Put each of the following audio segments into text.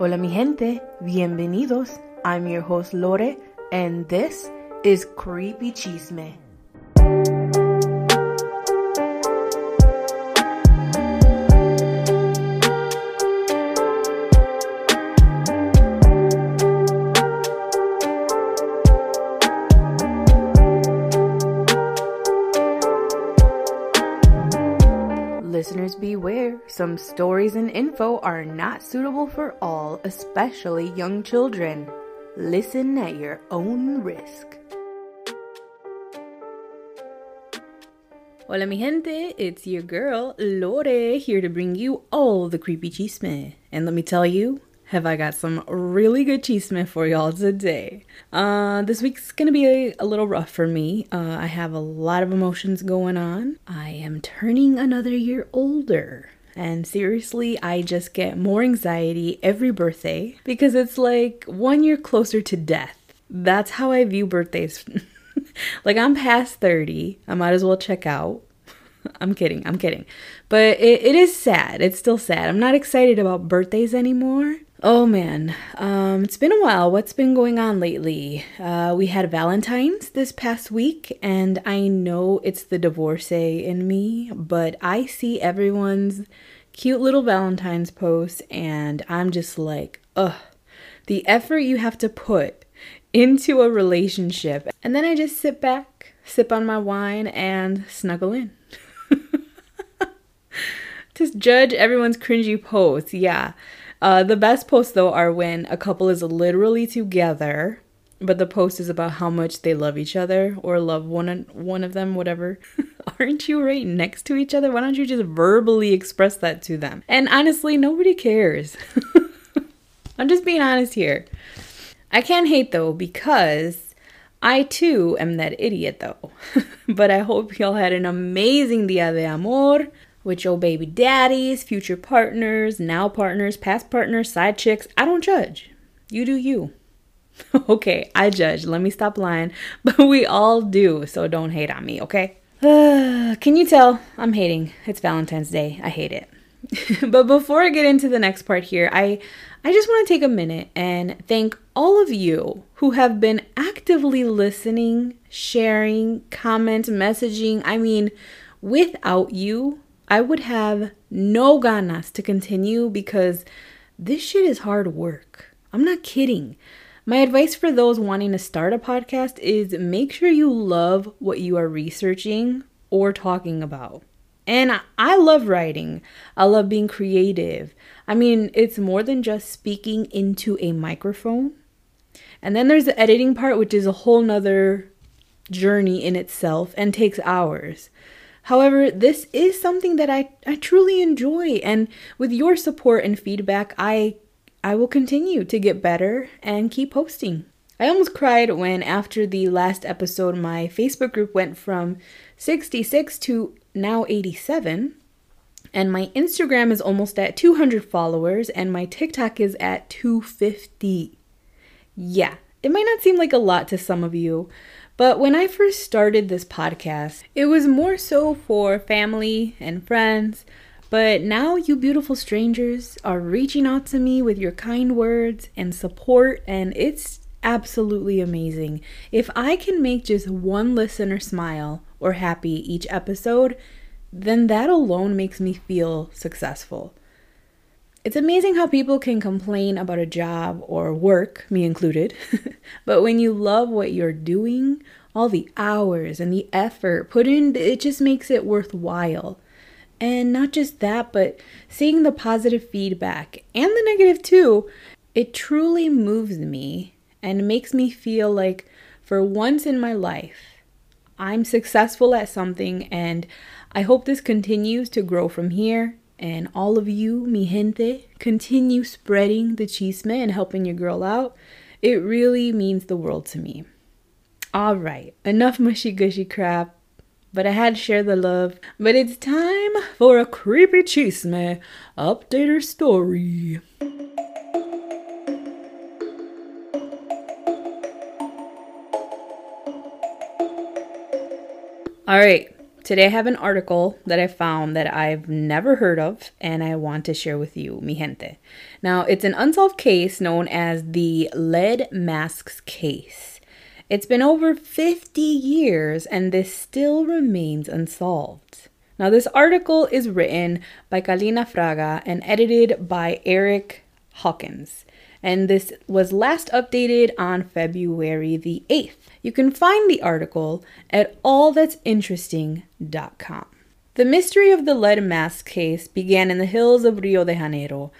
Hola mi gente, bienvenidos. I'm your host Lore and this is Creepy Chisme. Some stories and info are not suitable for all, especially young children. Listen at your own risk. Hola mi gente, it's your girl Lore here to bring you all the creepy chisme. And let me tell you, have I got some really good chisme for y'all today. Uh, this week's gonna be a, a little rough for me. Uh, I have a lot of emotions going on. I am turning another year older. And seriously, I just get more anxiety every birthday because it's like one year closer to death. That's how I view birthdays. like, I'm past 30. I might as well check out. I'm kidding. I'm kidding. But it, it is sad. It's still sad. I'm not excited about birthdays anymore. Oh man, um, it's been a while. What's been going on lately? Uh, we had Valentine's this past week, and I know it's the divorcee in me, but I see everyone's cute little Valentine's posts, and I'm just like, ugh, the effort you have to put into a relationship. And then I just sit back, sip on my wine, and snuggle in. just judge everyone's cringy posts. Yeah. Uh, the best posts though are when a couple is literally together, but the post is about how much they love each other or love one one of them, whatever. Aren't you right next to each other? Why don't you just verbally express that to them? And honestly, nobody cares. I'm just being honest here. I can't hate though because I too am that idiot though. but I hope y'all had an amazing Dia de Amor with your baby daddies, future partners, now partners, past partners, side chicks. I don't judge. You do you. okay, I judge. Let me stop lying. But we all do, so don't hate on me, okay? Can you tell? I'm hating. It's Valentine's Day. I hate it. but before I get into the next part here, I I just want to take a minute and thank all of you who have been actively listening, sharing, comment, messaging. I mean, without you, I would have no ganas to continue because this shit is hard work. I'm not kidding. My advice for those wanting to start a podcast is make sure you love what you are researching or talking about. And I love writing. I love being creative. I mean, it's more than just speaking into a microphone. And then there's the editing part, which is a whole nother journey in itself and takes hours. However, this is something that I, I truly enjoy, and with your support and feedback, I I will continue to get better and keep posting. I almost cried when after the last episode my Facebook group went from 66 to now 87 and my Instagram is almost at 200 followers and my TikTok is at 250. Yeah, it might not seem like a lot to some of you, but when I first started this podcast, it was more so for family and friends. But now, you beautiful strangers are reaching out to me with your kind words and support, and it's absolutely amazing. If I can make just one listener smile or happy each episode, then that alone makes me feel successful. It's amazing how people can complain about a job or work, me included, but when you love what you're doing, all the hours and the effort put in, it just makes it worthwhile. And not just that, but seeing the positive feedback and the negative too, it truly moves me and makes me feel like for once in my life, I'm successful at something and I hope this continues to grow from here and all of you, mi gente, continue spreading the chisme and helping your girl out. It really means the world to me. All right, enough mushy gushy crap, but I had to share the love. But it's time for a creepy chisme updater story. All right, Today I have an article that I found that I've never heard of and I want to share with you, mi gente. Now, it's an unsolved case known as the lead masks case. It's been over 50 years and this still remains unsolved. Now, this article is written by Kaleena Fraga and edited by Eric Hawkins. And this was last updated on February the 8th. You can find the article at allthat'sinteresting.com. The mystery of the lead mask case began in the hills of Rio de Janeiro.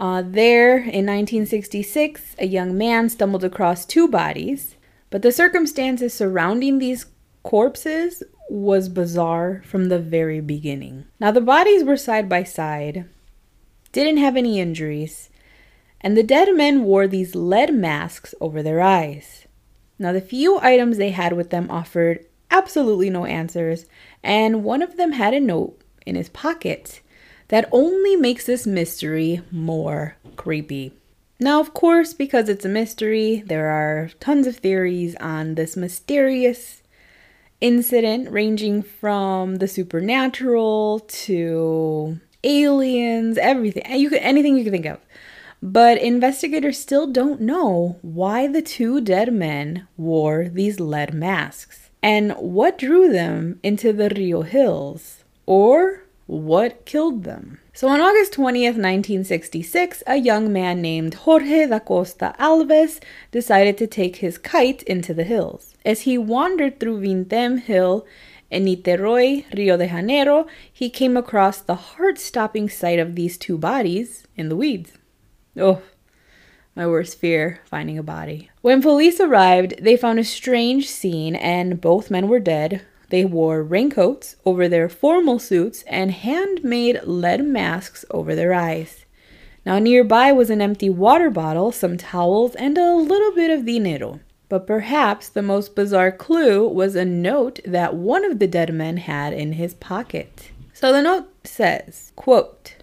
Uh, there, in 1966, a young man stumbled across two bodies, but the circumstances surrounding these corpses was bizarre from the very beginning. Now, the bodies were side by side, didn't have any injuries, and the dead men wore these lead masks over their eyes. Now, the few items they had with them offered absolutely no answers, and one of them had a note in his pocket that only makes this mystery more creepy. Now, of course, because it's a mystery, there are tons of theories on this mysterious incident, ranging from the supernatural to aliens, everything. You could anything you could think of. But investigators still don't know why the two dead men wore these lead masks and what drew them into the Rio Hills or what killed them. So on August 20th, 1966, a young man named Jorge da Costa Alves decided to take his kite into the hills. As he wandered through Vintém Hill in Niterói, Rio de Janeiro, he came across the heart stopping sight of these two bodies in the weeds. Oh, my worst fear finding a body. When police arrived, they found a strange scene, and both men were dead. They wore raincoats over their formal suits and handmade lead masks over their eyes. Now, nearby was an empty water bottle, some towels, and a little bit of dinero. But perhaps the most bizarre clue was a note that one of the dead men had in his pocket. So the note says, quote,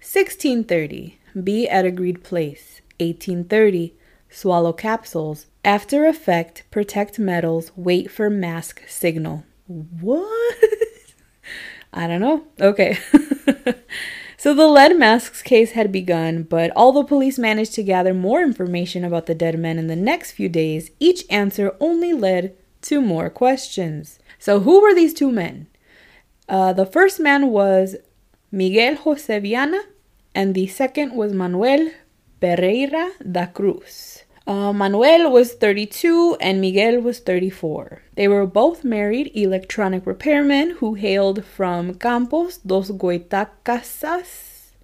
1630 be at agreed place. 1830. Swallow capsules. After effect, protect metals. Wait for mask signal. What? I don't know. Okay. so the lead masks case had begun, but although police managed to gather more information about the dead men in the next few days, each answer only led to more questions. So, who were these two men? Uh, the first man was Miguel Jose Viana, and the second was Manuel Pereira da Cruz. Uh, Manuel was 32 and Miguel was 34. They were both married electronic repairmen who hailed from Campos dos Goytacazes.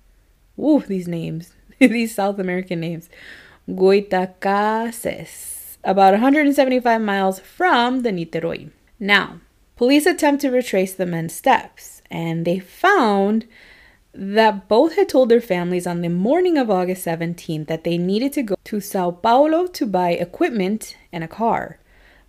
Ooh, these names, these South American names. Goytacazes, about 175 miles from the Niterói. Now, police attempt to retrace the men's steps, and they found that both had told their families on the morning of August 17th that they needed to go to Sao Paulo to buy equipment and a car.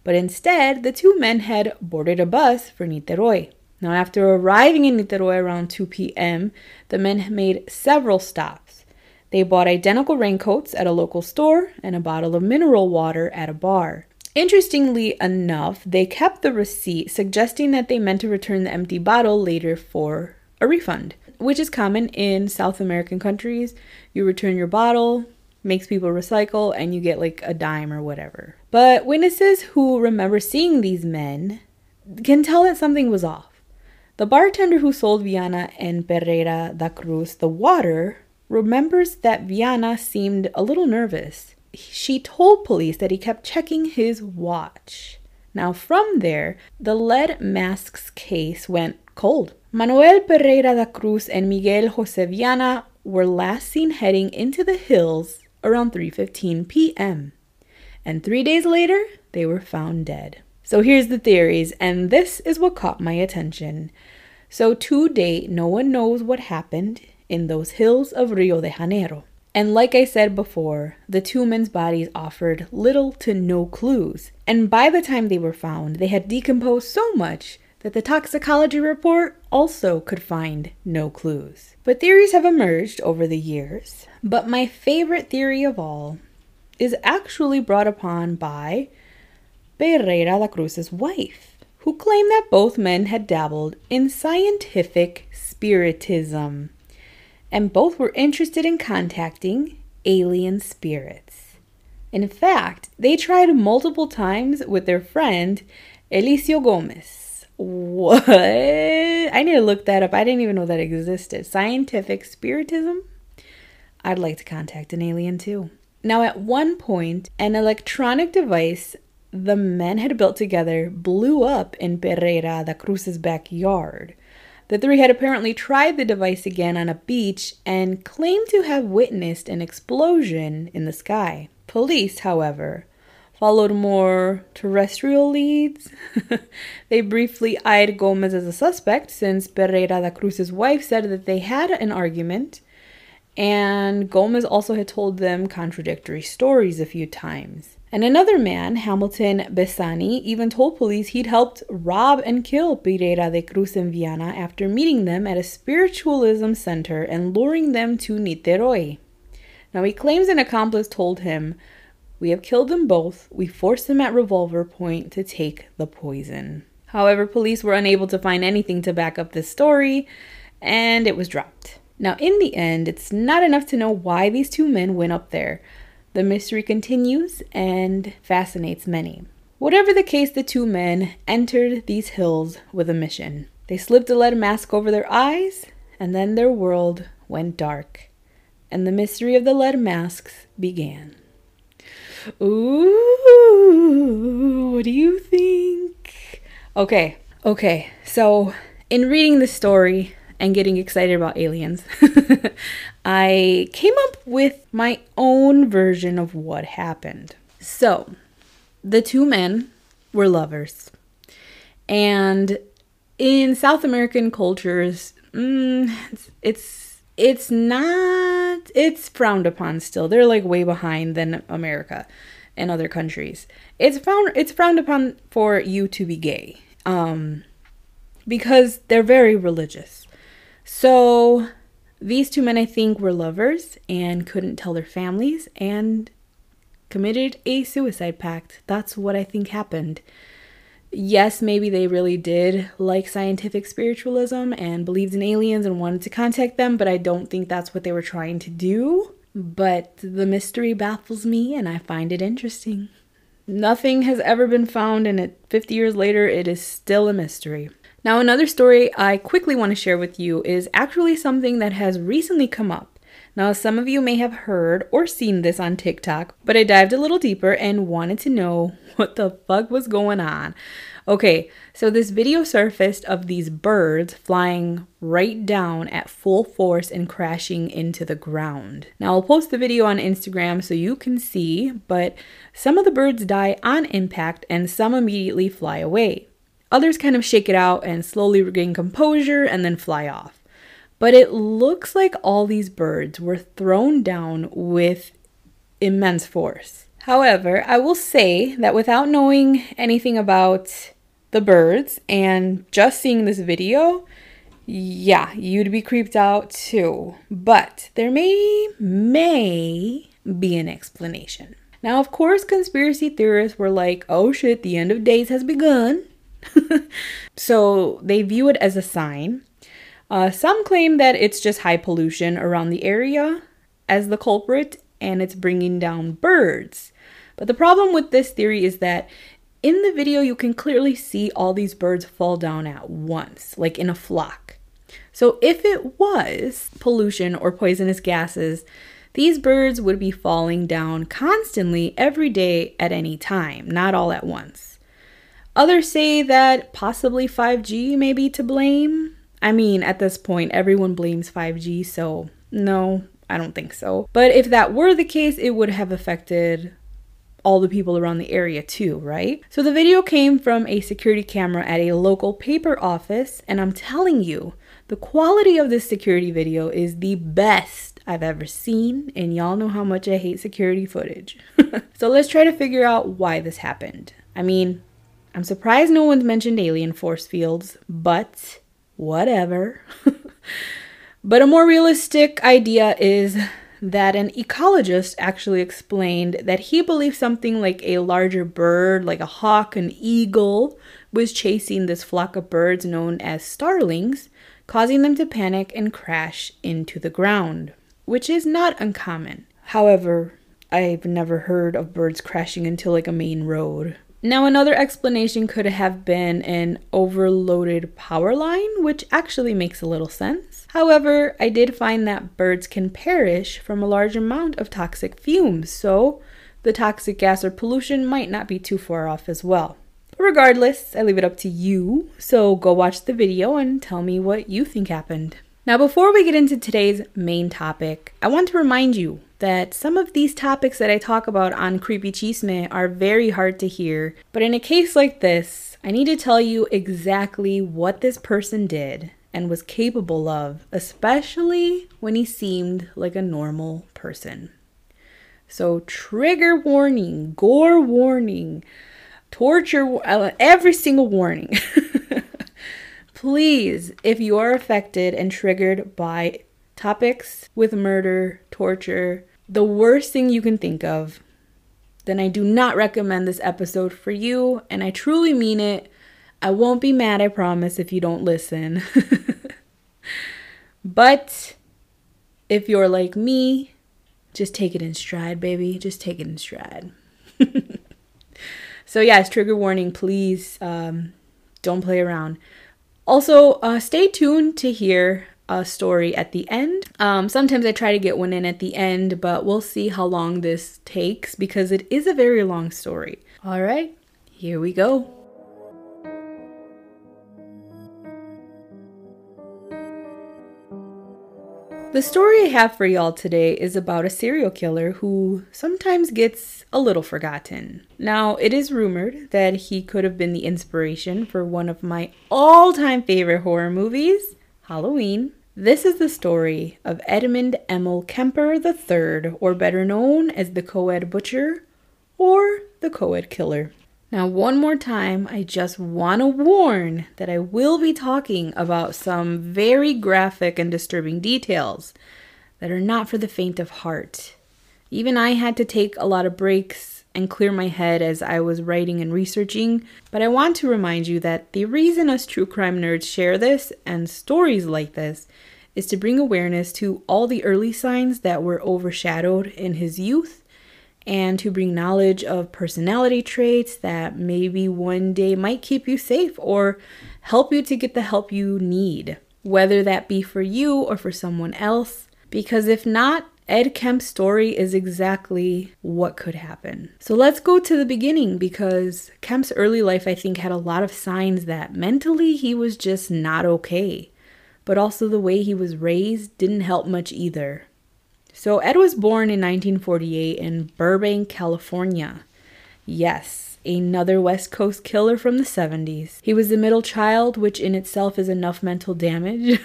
But instead, the two men had boarded a bus for Niterói. Now, after arriving in Niterói around 2 p.m., the men made several stops. They bought identical raincoats at a local store and a bottle of mineral water at a bar. Interestingly enough, they kept the receipt, suggesting that they meant to return the empty bottle later for a refund which is common in South American countries. You return your bottle, makes people recycle, and you get like a dime or whatever. But witnesses who remember seeing these men can tell that something was off. The bartender who sold Viana and Pereira da Cruz the water remembers that Viana seemed a little nervous. She told police that he kept checking his watch. Now, from there, the lead masks case went cold. Manuel Pereira da Cruz and Miguel Jose Viana were last seen heading into the hills around 3:15 p.m. And 3 days later, they were found dead. So here's the theories, and this is what caught my attention. So to date, no one knows what happened in those hills of Rio de Janeiro. And like I said before, the two men's bodies offered little to no clues. And by the time they were found, they had decomposed so much that the toxicology report also could find no clues. But theories have emerged over the years. But my favorite theory of all is actually brought upon by Pereira da Cruz's wife, who claimed that both men had dabbled in scientific spiritism and both were interested in contacting alien spirits. In fact, they tried multiple times with their friend Elicio Gomez. What? I need to look that up. I didn't even know that existed. Scientific spiritism? I'd like to contact an alien too. Now, at one point, an electronic device the men had built together blew up in Pereira da Cruz's backyard. The three had apparently tried the device again on a beach and claimed to have witnessed an explosion in the sky. Police, however, followed more terrestrial leads. they briefly eyed Gomez as a suspect since Pereira da Cruz's wife said that they had an argument, and Gomez also had told them contradictory stories a few times. And another man, Hamilton Bezani, even told police he'd helped rob and kill Pereira de Cruz and Viana after meeting them at a spiritualism center and luring them to Niterói. Now, he claims an accomplice told him, We have killed them both. We forced them at revolver point to take the poison. However, police were unable to find anything to back up this story, and it was dropped. Now, in the end, it's not enough to know why these two men went up there. The mystery continues and fascinates many. Whatever the case, the two men entered these hills with a mission. They slipped a lead mask over their eyes, and then their world went dark, and the mystery of the lead masks began. Ooh, what do you think? Okay, okay, so in reading the story, and getting excited about aliens, I came up with my own version of what happened. So, the two men were lovers. And in South American cultures, mm, it's, it's it's not it's frowned upon still. They're like way behind than America and other countries. It's found it's frowned upon for you to be gay. Um because they're very religious. So these two men, I think, were lovers and couldn't tell their families and committed a suicide pact. That's what I think happened. Yes, maybe they really did like scientific spiritualism and believed in aliens and wanted to contact them, but I don't think that's what they were trying to do. But the mystery baffles me and I find it interesting. Nothing has ever been found, and it, 50 years later, it is still a mystery. Now, another story I quickly want to share with you is actually something that has recently come up. Now, some of you may have heard or seen this on TikTok, but I dived a little deeper and wanted to know what the fuck was going on. Okay, so this video surfaced of these birds flying right down at full force and crashing into the ground. Now, I'll post the video on Instagram so you can see, but some of the birds die on impact and some immediately fly away. Others kind of shake it out and slowly regain composure and then fly off. But it looks like all these birds were thrown down with immense force. However, I will say that without knowing anything about the birds and just seeing this video, yeah, you'd be creeped out too. But there may may be an explanation. Now, of course, conspiracy theorists were like, "Oh shit, the end of days has begun." so they view it as a sign. Uh, some claim that it's just high pollution around the area as the culprit and it's bringing down birds. But the problem with this theory is that in the video, you can clearly see all these birds fall down at once, like in a flock. So, if it was pollution or poisonous gases, these birds would be falling down constantly every day at any time, not all at once. Others say that possibly 5G may be to blame. I mean, at this point, everyone blames 5G, so no, I don't think so. But if that were the case, it would have affected all the people around the area too, right? So the video came from a security camera at a local paper office, and I'm telling you, the quality of this security video is the best I've ever seen, and y'all know how much I hate security footage. so let's try to figure out why this happened. I mean, I'm surprised no one's mentioned alien force fields, but whatever. but a more realistic idea is that an ecologist actually explained that he believed something like a larger bird, like a hawk, an eagle, was chasing this flock of birds known as starlings, causing them to panic and crash into the ground, which is not uncommon. However, I've never heard of birds crashing into like a main road. Now, another explanation could have been an overloaded power line, which actually makes a little sense. However, I did find that birds can perish from a large amount of toxic fumes, so the toxic gas or pollution might not be too far off as well. But regardless, I leave it up to you, so go watch the video and tell me what you think happened. Now, before we get into today's main topic, I want to remind you that some of these topics that I talk about on Creepy Chisme are very hard to hear. But in a case like this, I need to tell you exactly what this person did and was capable of, especially when he seemed like a normal person. So, trigger warning, gore warning, torture, uh, every single warning. Please, if you are affected and triggered by topics with murder, torture, the worst thing you can think of, then I do not recommend this episode for you. And I truly mean it. I won't be mad, I promise, if you don't listen. but if you're like me, just take it in stride, baby. Just take it in stride. so, yes, trigger warning, please um, don't play around. Also, uh, stay tuned to hear a story at the end. Um, sometimes I try to get one in at the end, but we'll see how long this takes because it is a very long story. All right, here we go. The story I have for y'all today is about a serial killer who sometimes gets a little forgotten. Now, it is rumored that he could have been the inspiration for one of my all time favorite horror movies, Halloween. This is the story of Edmund Emil Kemper III, or better known as the Coed Butcher or the Coed Killer. Now, one more time, I just want to warn that I will be talking about some very graphic and disturbing details that are not for the faint of heart. Even I had to take a lot of breaks and clear my head as I was writing and researching, but I want to remind you that the reason us true crime nerds share this and stories like this is to bring awareness to all the early signs that were overshadowed in his youth and to bring knowledge of personality traits that maybe one day might keep you safe or help you to get the help you need, whether that be for you or for someone else. Because if not, Ed Kemp's story is exactly what could happen. So let's go to the beginning because Kemp's early life, I think, had a lot of signs that mentally he was just not okay. But also the way he was raised didn't help much either. So, Ed was born in 1948 in Burbank, California. Yes, another West Coast killer from the 70s. He was the middle child, which in itself is enough mental damage.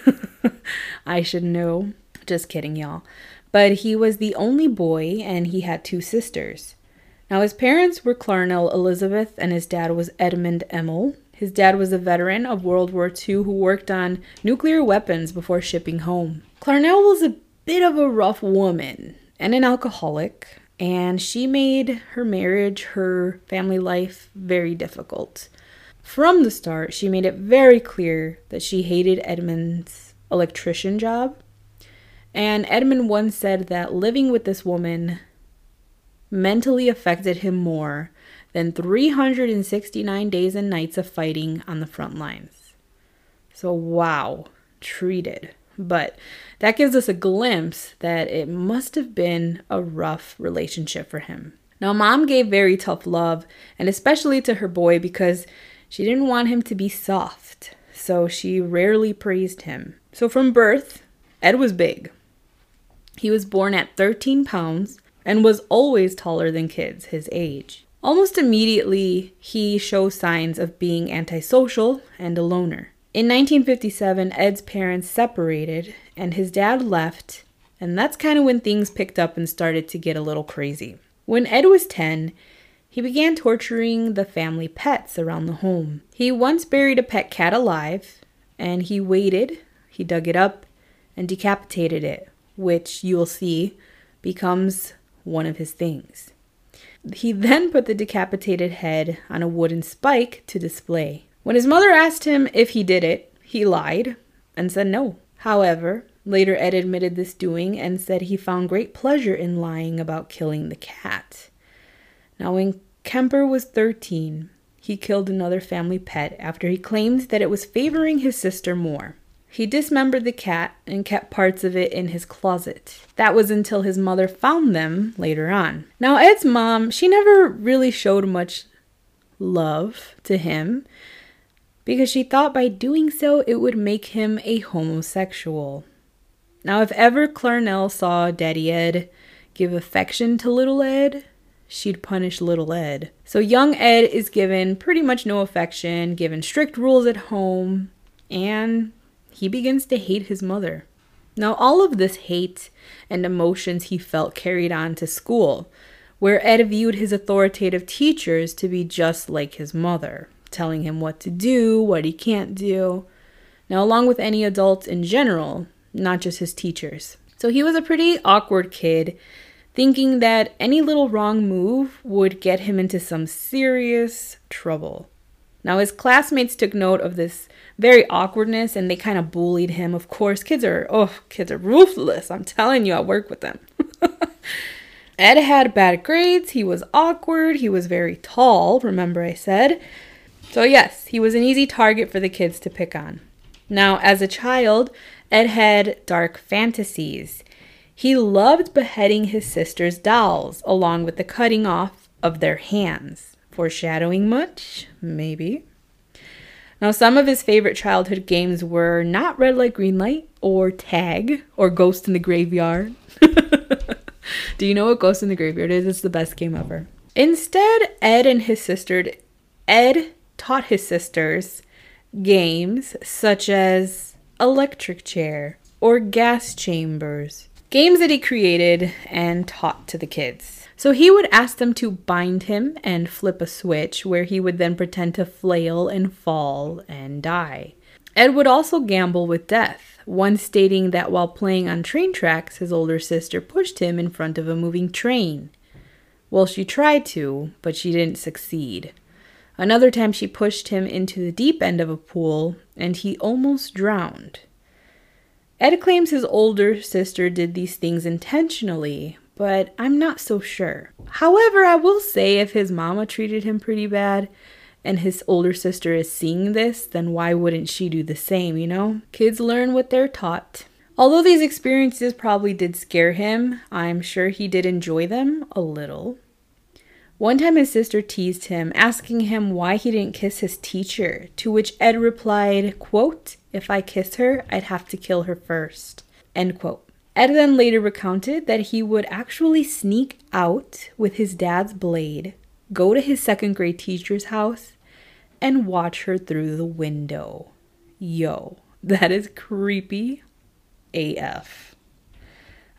I should know. Just kidding, y'all. But he was the only boy, and he had two sisters. Now, his parents were Clarnell Elizabeth, and his dad was Edmund Emil. His dad was a veteran of World War II who worked on nuclear weapons before shipping home. Clarnell was a bit of a rough woman and an alcoholic, and she made her marriage, her family life very difficult. From the start, she made it very clear that she hated Edmund's electrician job. And Edmund once said that living with this woman mentally affected him more than 369 days and nights of fighting on the front lines. So, wow, treated. But that gives us a glimpse that it must have been a rough relationship for him. Now, mom gave very tough love, and especially to her boy because she didn't want him to be soft, so she rarely praised him. So, from birth, Ed was big. He was born at 13 pounds and was always taller than kids his age. Almost immediately, he shows signs of being antisocial and a loner. In 1957, Ed's parents separated and his dad left, and that's kind of when things picked up and started to get a little crazy. When Ed was 10, he began torturing the family pets around the home. He once buried a pet cat alive, and he waited, he dug it up, and decapitated it, which you'll see becomes one of his things. He then put the decapitated head on a wooden spike to display. When his mother asked him if he did it, he lied and said no. However, later Ed admitted this doing and said he found great pleasure in lying about killing the cat. Now, when Kemper was 13, he killed another family pet after he claimed that it was favoring his sister more. He dismembered the cat and kept parts of it in his closet. That was until his mother found them later on. Now, Ed's mom, she never really showed much love to him because she thought by doing so it would make him a homosexual. Now, if ever Clarnell saw Daddy Ed give affection to little Ed, she'd punish little Ed. So young Ed is given pretty much no affection, given strict rules at home, and he begins to hate his mother. Now, all of this hate and emotions he felt carried on to school, where Ed viewed his authoritative teachers to be just like his mother, telling him what to do, what he can't do. Now, along with any adults in general, not just his teachers. So he was a pretty awkward kid, thinking that any little wrong move would get him into some serious trouble. Now, his classmates took note of this very awkwardness and they kind of bullied him. Of course, kids are, oh, kids are ruthless. I'm telling you, I work with them. Ed had bad grades. He was awkward. He was very tall, remember I said. So, yes, he was an easy target for the kids to pick on. Now, as a child, Ed had dark fantasies. He loved beheading his sister's dolls, along with the cutting off of their hands. Foreshadowing much? Maybe. Now, some of his favorite childhood games were not Red Light, Green Light, or Tag, or Ghost in the Graveyard. Do you know what Ghost in the Graveyard is? It's the best game ever. Instead, Ed and his sister, Ed taught his sisters games such as electric chair or gas chambers, games that he created and taught to the kids. So he would ask them to bind him and flip a switch where he would then pretend to flail and fall and die. Ed would also gamble with death, one stating that while playing on train tracks, his older sister pushed him in front of a moving train. Well, she tried to, but she didn't succeed. Another time, she pushed him into the deep end of a pool, and he almost drowned. Ed claims his older sister did these things intentionally, but I'm not so sure. However, I will say if his mama treated him pretty bad and his older sister is seeing this, then why wouldn't she do the same, you know? Kids learn what they're taught. Although these experiences probably did scare him, I'm sure he did enjoy them a little. One time his sister teased him, asking him why he didn't kiss his teacher, to which Ed replied, quote, If I kiss her, I'd have to kill her first. End quote. Ed then later recounted that he would actually sneak out with his dad's blade, go to his second grade teacher's house, and watch her through the window. Yo, that is creepy AF.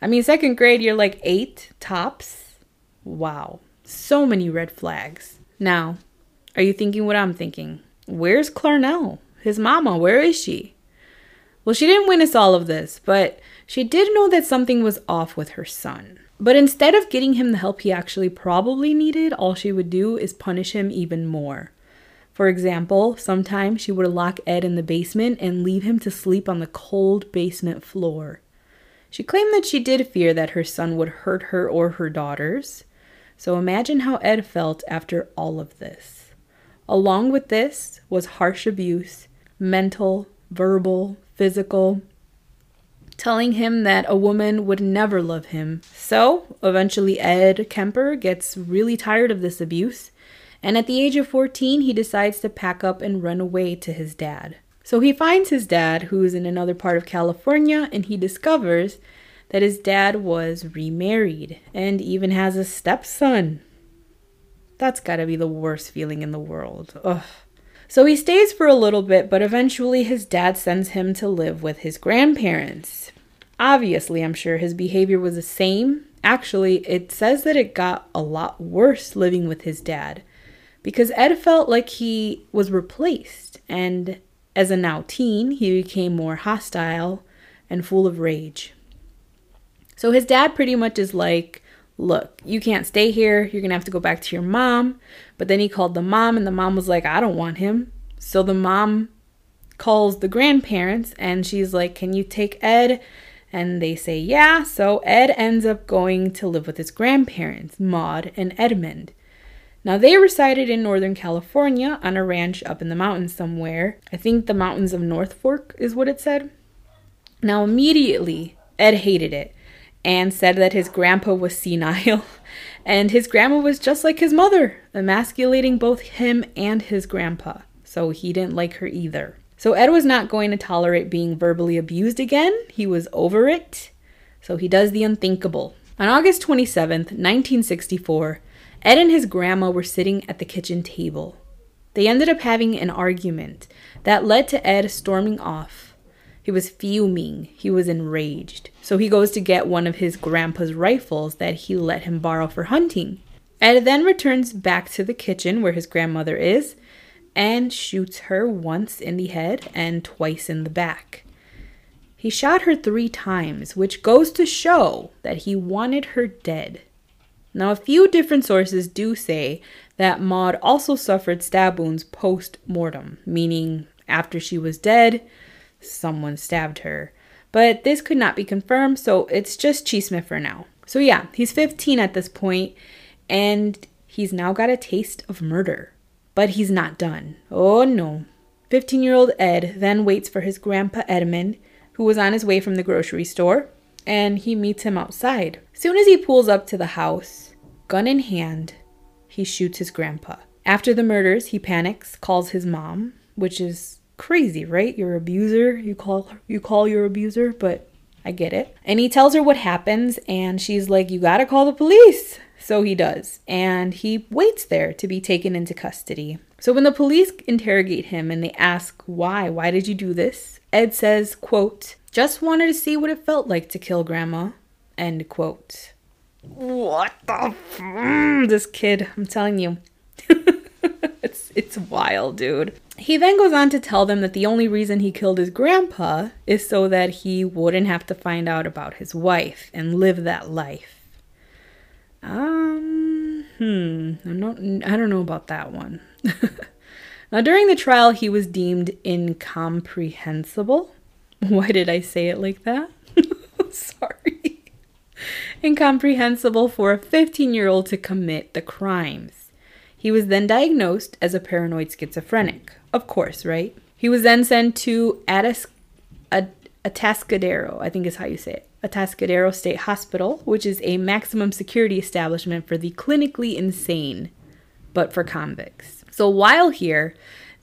I mean, second grade, you're like eight tops. Wow, so many red flags. Now, are you thinking what I'm thinking? Where's Clarnell? His mama, where is she? Well, she didn't witness all of this, but she did know that something was off with her son. But instead of getting him the help he actually probably needed, all she would do is punish him even more. For example, sometimes she would lock Ed in the basement and leave him to sleep on the cold basement floor. She claimed that she did fear that her son would hurt her or her daughters. So imagine how Ed felt after all of this. Along with this was harsh abuse, mental, verbal, physical, telling him that a woman would never love him. So, eventually, Ed Kemper gets really tired of this abuse, and at the age of 14, he decides to pack up and run away to his dad. So, he finds his dad, who's in another part of California, and he discovers that his dad was remarried and even has a stepson. That's gotta be the worst feeling in the world. Ugh. So he stays for a little bit, but eventually his dad sends him to live with his grandparents. Obviously, I'm sure his behavior was the same. Actually, it says that it got a lot worse living with his dad because Ed felt like he was replaced, and as a now teen, he became more hostile and full of rage. So his dad pretty much is like, Look, you can't stay here. You're going to have to go back to your mom. But then he called the mom, and the mom was like, I don't want him. So the mom calls the grandparents and she's like, Can you take Ed? And they say, Yeah. So Ed ends up going to live with his grandparents, Maud and Edmund. Now, they resided in Northern California on a ranch up in the mountains somewhere. I think the mountains of North Fork is what it said. Now, immediately, Ed hated it and said that his grandpa was senile and his grandma was just like his mother, emasculating both him and his grandpa. So he didn't like her either. So Ed was not going to tolerate being verbally abused again. He was over it. So he does the unthinkable. On August 27th, 1964, Ed and his grandma were sitting at the kitchen table. They ended up having an argument that led to Ed storming off. He was fuming, he was enraged. So he goes to get one of his grandpa's rifles that he let him borrow for hunting. Ed then returns back to the kitchen where his grandmother is and shoots her once in the head and twice in the back. He shot her three times, which goes to show that he wanted her dead. Now, a few different sources do say that Maud also suffered stab wounds post mortem, meaning after she was dead, someone stabbed her. But this could not be confirmed, so it's just chisme for now. So, yeah, he's 15 at this point, and he's now got a taste of murder. But he's not done. Oh no. 15 year old Ed then waits for his grandpa Edmund, who was on his way from the grocery store, and he meets him outside. Soon as he pulls up to the house, gun in hand, he shoots his grandpa. After the murders, he panics, calls his mom, which is crazy, right? Your abuser, you call you call your abuser, but I get it. And he tells her what happens and she's like, "You got to call the police." So he does, and he waits there to be taken into custody. So when the police interrogate him and they ask why, why did you do this? Ed says, quote, just wanted to see what it felt like to kill grandma. End quote. What the f- mm, this kid, I'm telling you. it's wild, dude. He then goes on to tell them that the only reason he killed his grandpa is so that he wouldn't have to find out about his wife and live that life. Um, hmm, I'm not I don't know about that one. now during the trial he was deemed incomprehensible why did I say it like that? Sorry. Incomprehensible for a 15 year old to commit the crimes. He was then diagnosed as a paranoid schizophrenic. Of course, right? He was then sent to Atas- Atascadero, I think is how you say it, Atascadero State Hospital, which is a maximum security establishment for the clinically insane, but for convicts. So while here,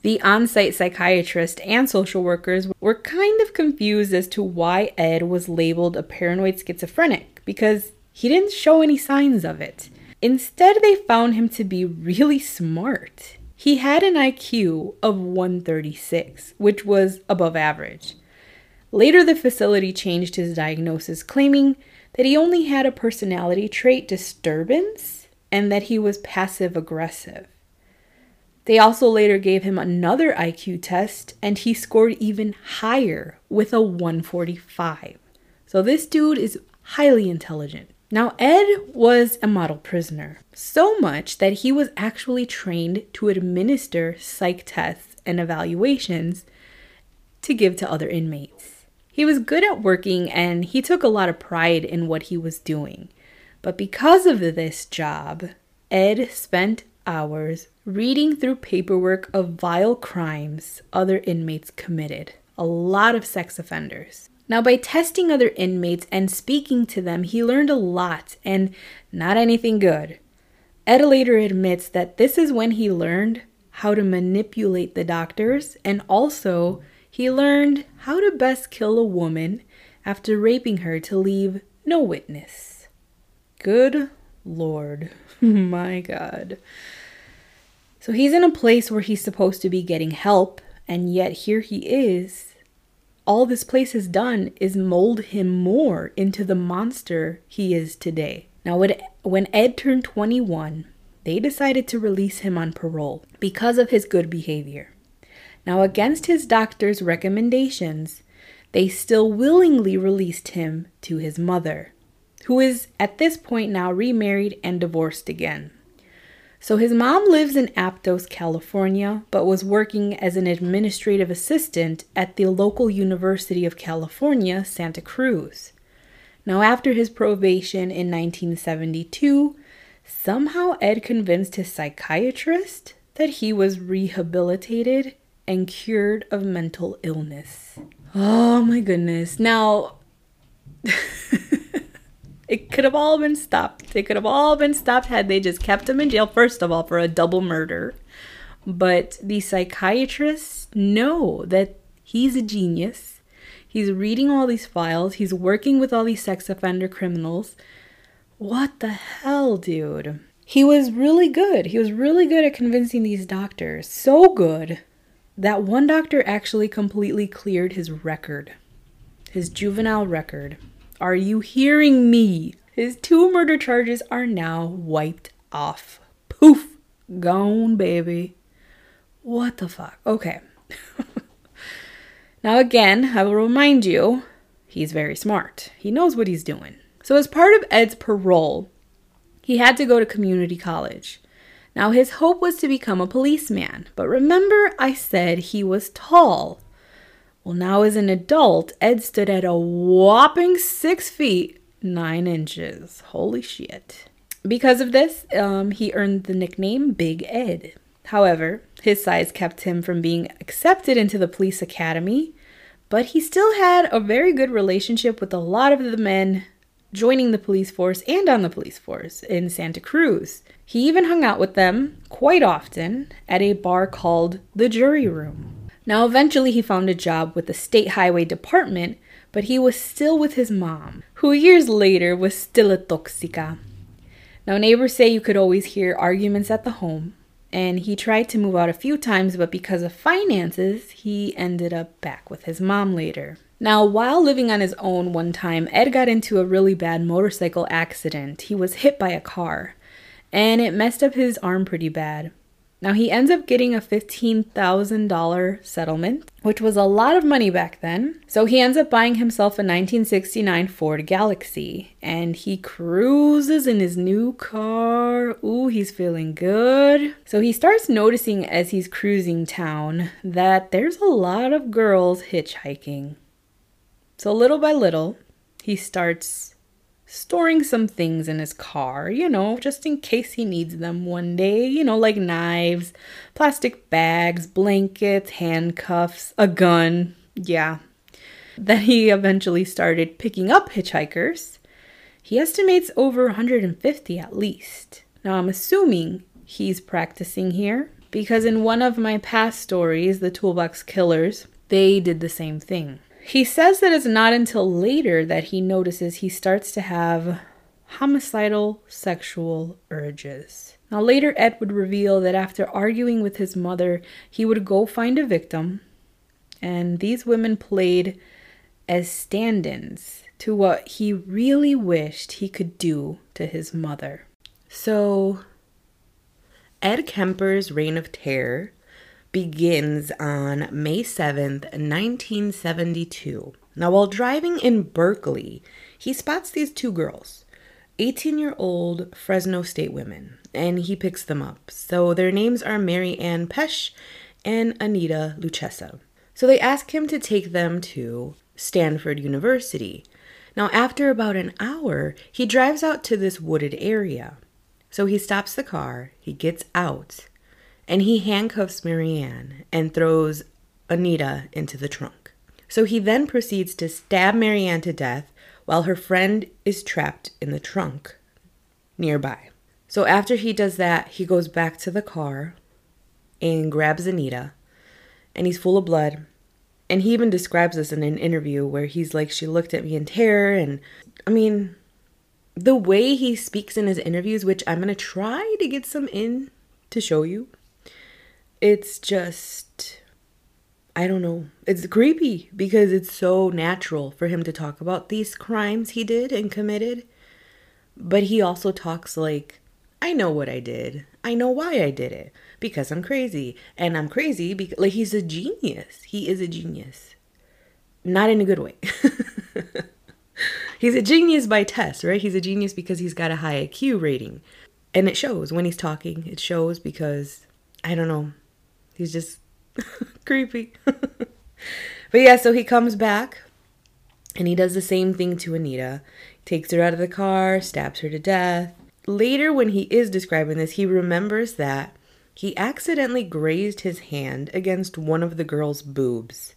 the on site psychiatrist and social workers were kind of confused as to why Ed was labeled a paranoid schizophrenic because he didn't show any signs of it. Instead, they found him to be really smart. He had an IQ of 136, which was above average. Later, the facility changed his diagnosis, claiming that he only had a personality trait disturbance and that he was passive aggressive. They also later gave him another IQ test, and he scored even higher with a 145. So this dude is highly intelligent. Now, Ed was a model prisoner, so much that he was actually trained to administer psych tests and evaluations to give to other inmates. He was good at working and he took a lot of pride in what he was doing. But because of this job, Ed spent hours reading through paperwork of vile crimes other inmates committed. A lot of sex offenders. Now, by testing other inmates and speaking to them, he learned a lot and not anything good. Ed later admits that this is when he learned how to manipulate the doctors and also he learned how to best kill a woman after raping her to leave no witness. Good Lord. My God. So he's in a place where he's supposed to be getting help, and yet here he is. All this place has done is mold him more into the monster he is today. Now, when Ed turned 21, they decided to release him on parole because of his good behavior. Now, against his doctor's recommendations, they still willingly released him to his mother, who is at this point now remarried and divorced again. So his mom lives in Aptos, California, but was working as an administrative assistant at the local University of California, Santa Cruz. Now, after his probation in 1972, somehow Ed convinced his psychiatrist that he was rehabilitated and cured of mental illness. Oh my goodness. Now, it could have all been stopped. It could have all been stopped had they just kept him in jail, first of all, for a double murder. But the psychiatrists know that he's a genius. He's reading all these files, he's working with all these sex offender criminals. What the hell, dude? He was really good. He was really good at convincing these doctors. So good that one doctor actually completely cleared his record, his juvenile record. Are you hearing me? His two murder charges are now wiped off. Poof! Gone, baby. What the fuck? Okay. now, again, I will remind you he's very smart. He knows what he's doing. So, as part of Ed's parole, he had to go to community college. Now, his hope was to become a policeman, but remember I said he was tall. Well, now as an adult, Ed stood at a whopping six feet, nine inches. Holy shit. Because of this, um, he earned the nickname Big Ed. However, his size kept him from being accepted into the police academy, but he still had a very good relationship with a lot of the men joining the police force and on the police force in Santa Cruz. He even hung out with them quite often at a bar called the Jury Room. Now, eventually, he found a job with the State Highway Department, but he was still with his mom, who years later was still a toxica. Now, neighbors say you could always hear arguments at the home, and he tried to move out a few times, but because of finances, he ended up back with his mom later. Now, while living on his own one time, Ed got into a really bad motorcycle accident. He was hit by a car, and it messed up his arm pretty bad. Now, he ends up getting a $15,000 settlement, which was a lot of money back then. So, he ends up buying himself a 1969 Ford Galaxie and he cruises in his new car. Ooh, he's feeling good. So, he starts noticing as he's cruising town that there's a lot of girls hitchhiking. So, little by little, he starts storing some things in his car, you know, just in case he needs them one day, you know, like knives, plastic bags, blankets, handcuffs, a gun. Yeah. Then he eventually started picking up hitchhikers. He estimates over 150 at least. Now, I'm assuming he's practicing here because in one of my past stories, The Toolbox Killers, they did the same thing. He says that it's not until later that he notices he starts to have homicidal sexual urges. Now, later, Ed would reveal that after arguing with his mother, he would go find a victim, and these women played as stand ins to what he really wished he could do to his mother. So, Ed Kemper's reign of terror begins on May 7th, 1972. Now, while driving in Berkeley, he spots these two girls, 18 year old Fresno State women, and he picks them up. So their names are Mary Ann Pesce and Anita Luchessa. So they ask him to take them to Stanford University. Now, after about an hour, he drives out to this wooded area. So he stops the car, he gets out, and he handcuffs Mary Ann and throws Anita into the trunk. So he then proceeds to stab Mary Ann to death while her friend is trapped in the trunk nearby. So after he does that, he goes back to the car and grabs Anita, and he's full of blood. And he even describes this in an interview where he's like, She looked at me in terror. And I mean, the way he speaks in his interviews, which I'm going to try to get some in to show you, it's just I don't know. It's creepy because it's so natural for him to talk about these crimes he did and committed. But he also talks like, I know what I did. I know why I did it. Because I'm crazy. And I'm crazy because, like, he's a genius. He is a genius. Not in a good way. he's a genius by test, right? He's a genius because he's got a high IQ rating. And it shows when he's talking. It shows because I don't know. He's just creepy. but yeah, so he comes back and he does the same thing to Anita. Takes her out of the car, stabs her to death. Later, when he is describing this, he remembers that he accidentally grazed his hand against one of the girl's boobs.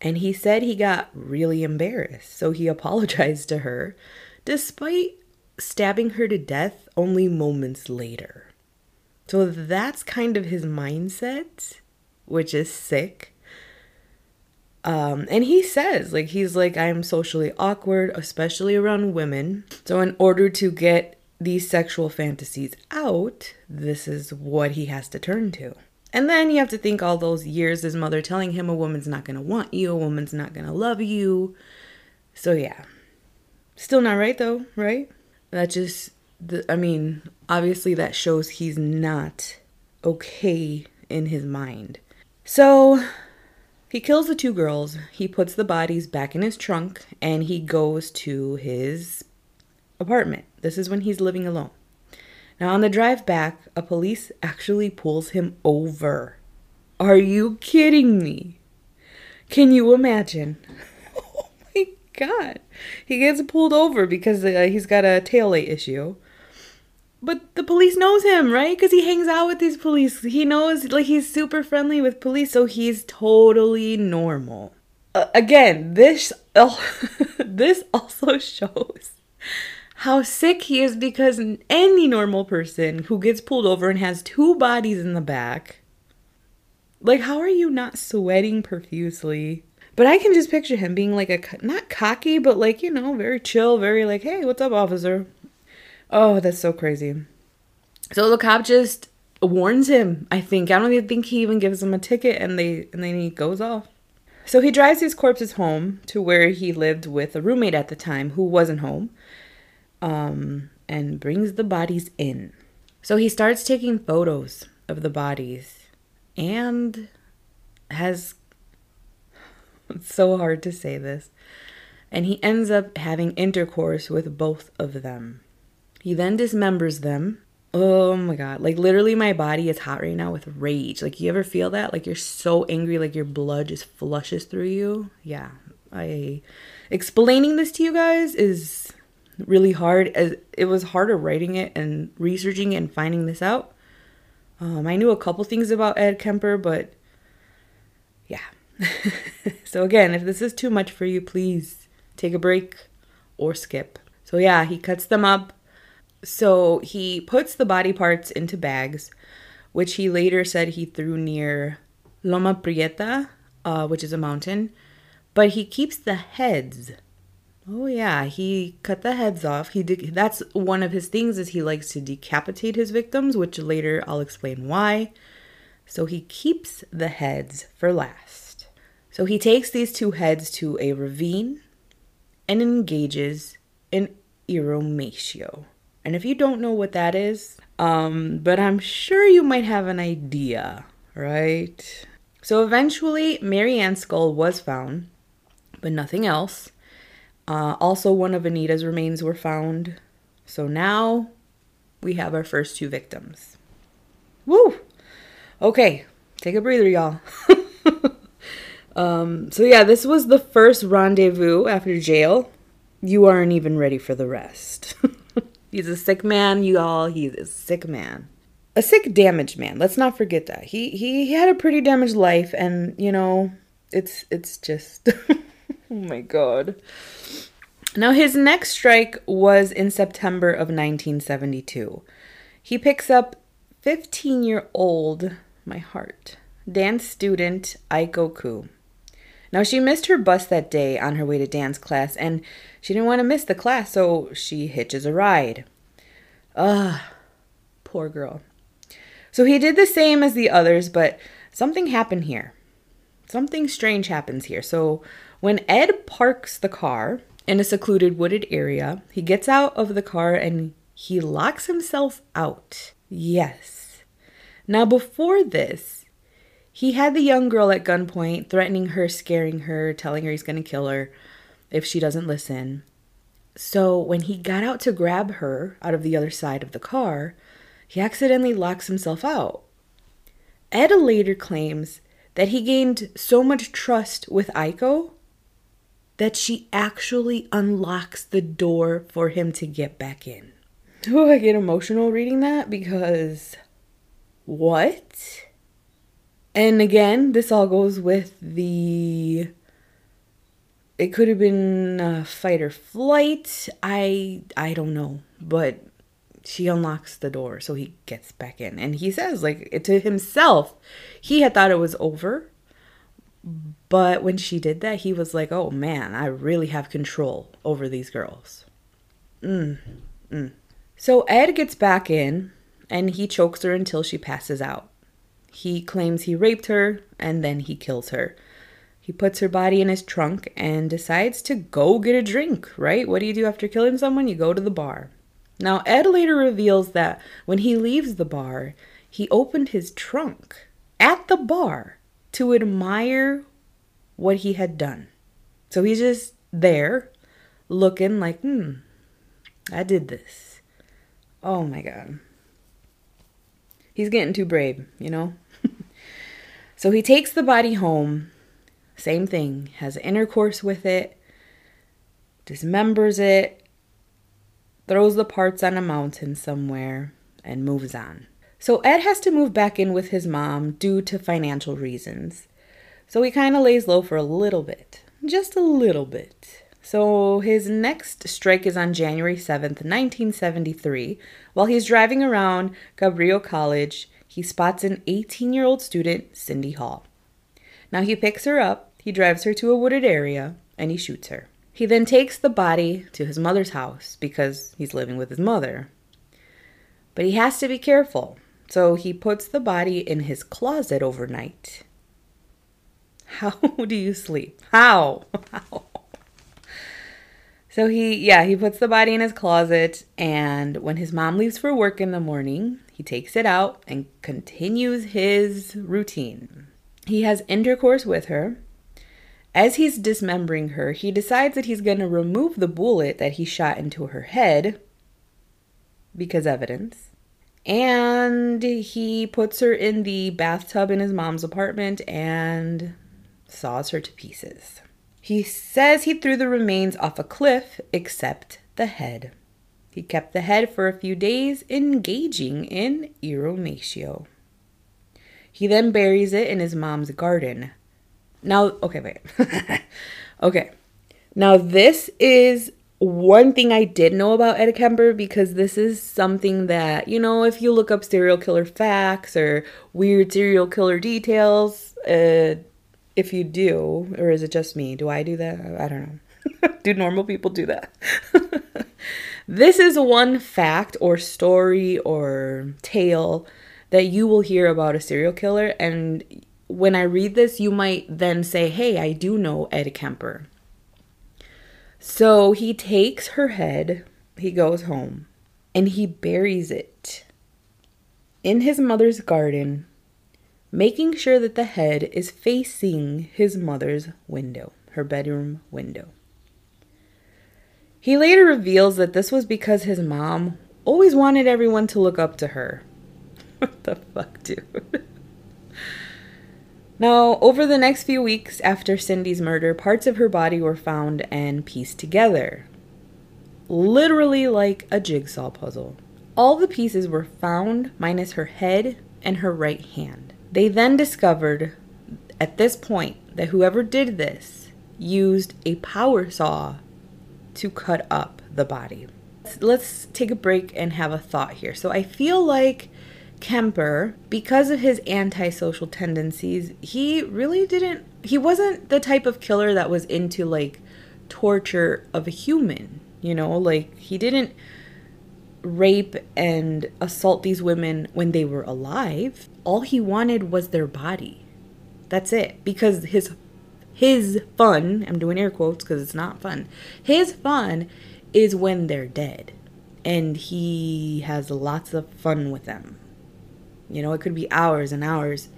And he said he got really embarrassed, so he apologized to her, despite stabbing her to death only moments later. So that's kind of his mindset, which is sick. Um, and he says, like, he's like, I'm socially awkward, especially around women. So, in order to get these sexual fantasies out, this is what he has to turn to. And then you have to think all those years his mother telling him a woman's not going to want you, a woman's not going to love you. So, yeah. Still not right, though, right? That just, the, I mean, obviously that shows he's not okay in his mind. So, he kills the two girls, he puts the bodies back in his trunk, and he goes to his apartment. This is when he's living alone. Now, on the drive back, a police actually pulls him over. Are you kidding me? Can you imagine? Oh my god. He gets pulled over because uh, he's got a tail light issue. But the police knows him, right? Because he hangs out with these police. He knows, like, he's super friendly with police, so he's totally normal. Uh, again, this uh, this also shows how sick he is because any normal person who gets pulled over and has two bodies in the back, like, how are you not sweating profusely? But I can just picture him being like a not cocky, but like you know, very chill, very like, "Hey, what's up, officer?" Oh, that's so crazy. So the cop just warns him. I think I don't even think he even gives him a ticket, and they and then he goes off. So he drives his corpses home to where he lived with a roommate at the time who wasn't home, um, and brings the bodies in. So he starts taking photos of the bodies, and has. It's so hard to say this. And he ends up having intercourse with both of them. He then dismembers them. Oh my god. Like literally my body is hot right now with rage. Like you ever feel that? Like you're so angry like your blood just flushes through you? Yeah. I explaining this to you guys is really hard as it was harder writing it and researching it and finding this out. Um, I knew a couple things about Ed Kemper, but yeah. so again, if this is too much for you, please take a break or skip. So yeah, he cuts them up so he puts the body parts into bags, which he later said he threw near Loma Prieta, uh, which is a mountain, but he keeps the heads. Oh yeah, he cut the heads off. He. That's one of his things is he likes to decapitate his victims, which later I'll explain why. So he keeps the heads for last. So he takes these two heads to a ravine and engages in irrumatio. And if you don't know what that is, um, but I'm sure you might have an idea, right? So eventually, Mary Ann's skull was found, but nothing else. Uh, also, one of Anita's remains were found. So now we have our first two victims. Woo! Okay, take a breather, y'all. um, so, yeah, this was the first rendezvous after jail. You aren't even ready for the rest. He's a sick man, you all. He's a sick man. A sick, damaged man. Let's not forget that. He he, he had a pretty damaged life, and you know, it's it's just oh my god. Now his next strike was in September of 1972. He picks up 15-year-old my heart dance student Aiko Koo. Now, she missed her bus that day on her way to dance class, and she didn't want to miss the class, so she hitches a ride. Ugh, poor girl. So he did the same as the others, but something happened here. Something strange happens here. So when Ed parks the car in a secluded wooded area, he gets out of the car and he locks himself out. Yes. Now, before this, he had the young girl at gunpoint, threatening her, scaring her, telling her he's going to kill her if she doesn't listen. So when he got out to grab her out of the other side of the car, he accidentally locks himself out. Ed later claims that he gained so much trust with Aiko that she actually unlocks the door for him to get back in. Oh, I get emotional reading that because what? And again, this all goes with the it could have been a fight or flight. I I don't know, but she unlocks the door so he gets back in and he says like to himself he had thought it was over but when she did that, he was like, oh man, I really have control over these girls. Mm, mm. So Ed gets back in and he chokes her until she passes out. He claims he raped her and then he kills her. He puts her body in his trunk and decides to go get a drink, right? What do you do after killing someone? You go to the bar. Now, Ed later reveals that when he leaves the bar, he opened his trunk at the bar to admire what he had done. So he's just there looking like, hmm, I did this. Oh my God. He's getting too brave, you know? so he takes the body home. Same thing, has intercourse with it, dismembers it, throws the parts on a mountain somewhere, and moves on. So Ed has to move back in with his mom due to financial reasons. So he kind of lays low for a little bit, just a little bit. So his next strike is on January 7th, 1973. While he's driving around Cabrillo College, he spots an 18 year old student, Cindy Schall. Now he picks her up, he drives her to a wooded area, and he shoots her. He then takes the body to his mother's house because he's living with his mother. But he has to be careful so he puts the body in his closet overnight. How do you sleep? How? How? So he, yeah, he puts the body in his closet, and when his mom leaves for work in the morning, he takes it out and continues his routine. He has intercourse with her. As he's dismembering her, he decides that he's going to remove the bullet that he shot into her head because evidence. And he puts her in the bathtub in his mom's apartment and saws her to pieces. He says he threw the remains off a cliff except the head. He kept the head for a few days, engaging in irrumatio. He then buries it in his mom's garden. Now, okay, wait. okay. Now, this is one thing I did know about Ed Kemper because this is something that, you know, if you look up serial killer facts or weird serial killer details, uh, if you do, or is it just me? Do I do that? I don't know. do normal people do that? this is one fact or story or tale that you will hear about a serial killer. And when I read this, you might then say, hey, I do know Ed Kemper. So he takes her head, he goes home, and he buries it in his mother's garden, making sure that the head is facing his mother's window, her bedroom window. He later reveals that this was because his mom always wanted everyone to look up to her. what the fuck, dude? Now, over the next few weeks after Cindy's murder, parts of her body were found and pieced together. Literally like a jigsaw puzzle. All the pieces were found minus her head and her right hand. They then discovered at this point that whoever did this used a power saw to cut up the body. Let's take a break and have a thought here. So I feel like Kemper, because of his antisocial tendencies, he really didn't, he wasn't the type of killer that was into like torture of a human, you know, like he didn't rape and assault these women when they were alive. All he wanted was their body. That's it. Because his his fun, I'm doing air quotes because it's not fun. His fun is when they're dead. And he has lots of fun with them. You know, it could be hours and hours.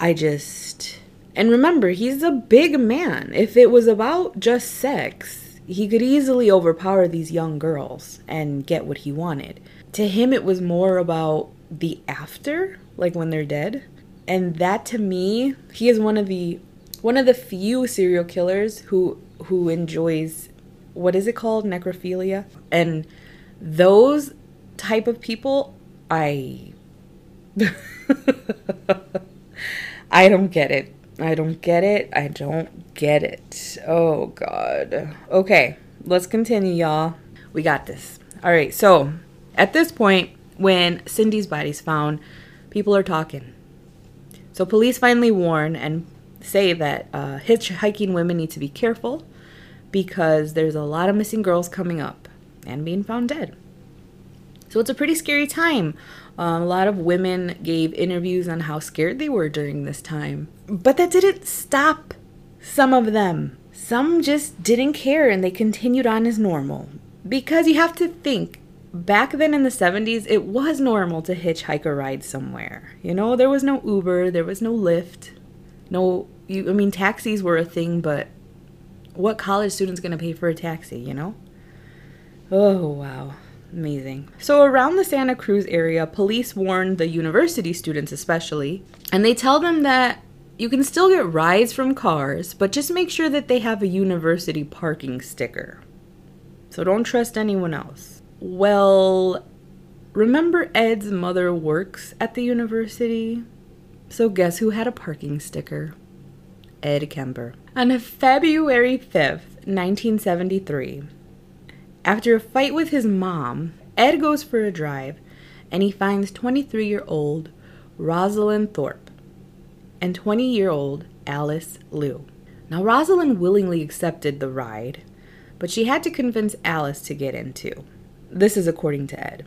I just. And remember, he's a big man. If it was about just sex, he could easily overpower these young girls and get what he wanted. To him, it was more about the after, like when they're dead. And that to me, he is one of the one of the few serial killers who who enjoys what is it called? Necrophilia? And those type of people i i don't get it. I don't get it. I don't get it. Oh god. Okay let's continue y'all. We got this. All right so at this point when cindy's body's found people are talking so police finally warn and say that uh, hitchhiking women need to be careful because there's a lot of missing girls coming up and being found dead. So it's a pretty scary time. Um, a lot of women gave interviews on how scared they were during this time. But that didn't stop some of them. Some just didn't care and they continued on as normal. Because you have to think, back then in the 70s, it was normal to hitchhike a ride somewhere. You know, there was no Uber, there was no Lyft, no, you, I mean, taxis were a thing, but what college student's to pay for a taxi, you know? Oh, wow. Amazing. So, around the Santa Cruz area, police warn the university students, especially, and they tell them that you can still get rides from cars, but just make sure that they have a university parking sticker. So, don't trust anyone else. Well, remember Ed's mother works at the university? So, guess who had a parking sticker? Ed Kemper. On February 5th, 1973, after a fight with his mom, Ed goes for a drive and he finds 23 year old Rosalind Thorpe and 20 year old Alice Liu. Now, Rosalind willingly accepted the ride, but she had to convince Alice to get in too. This is according to Ed.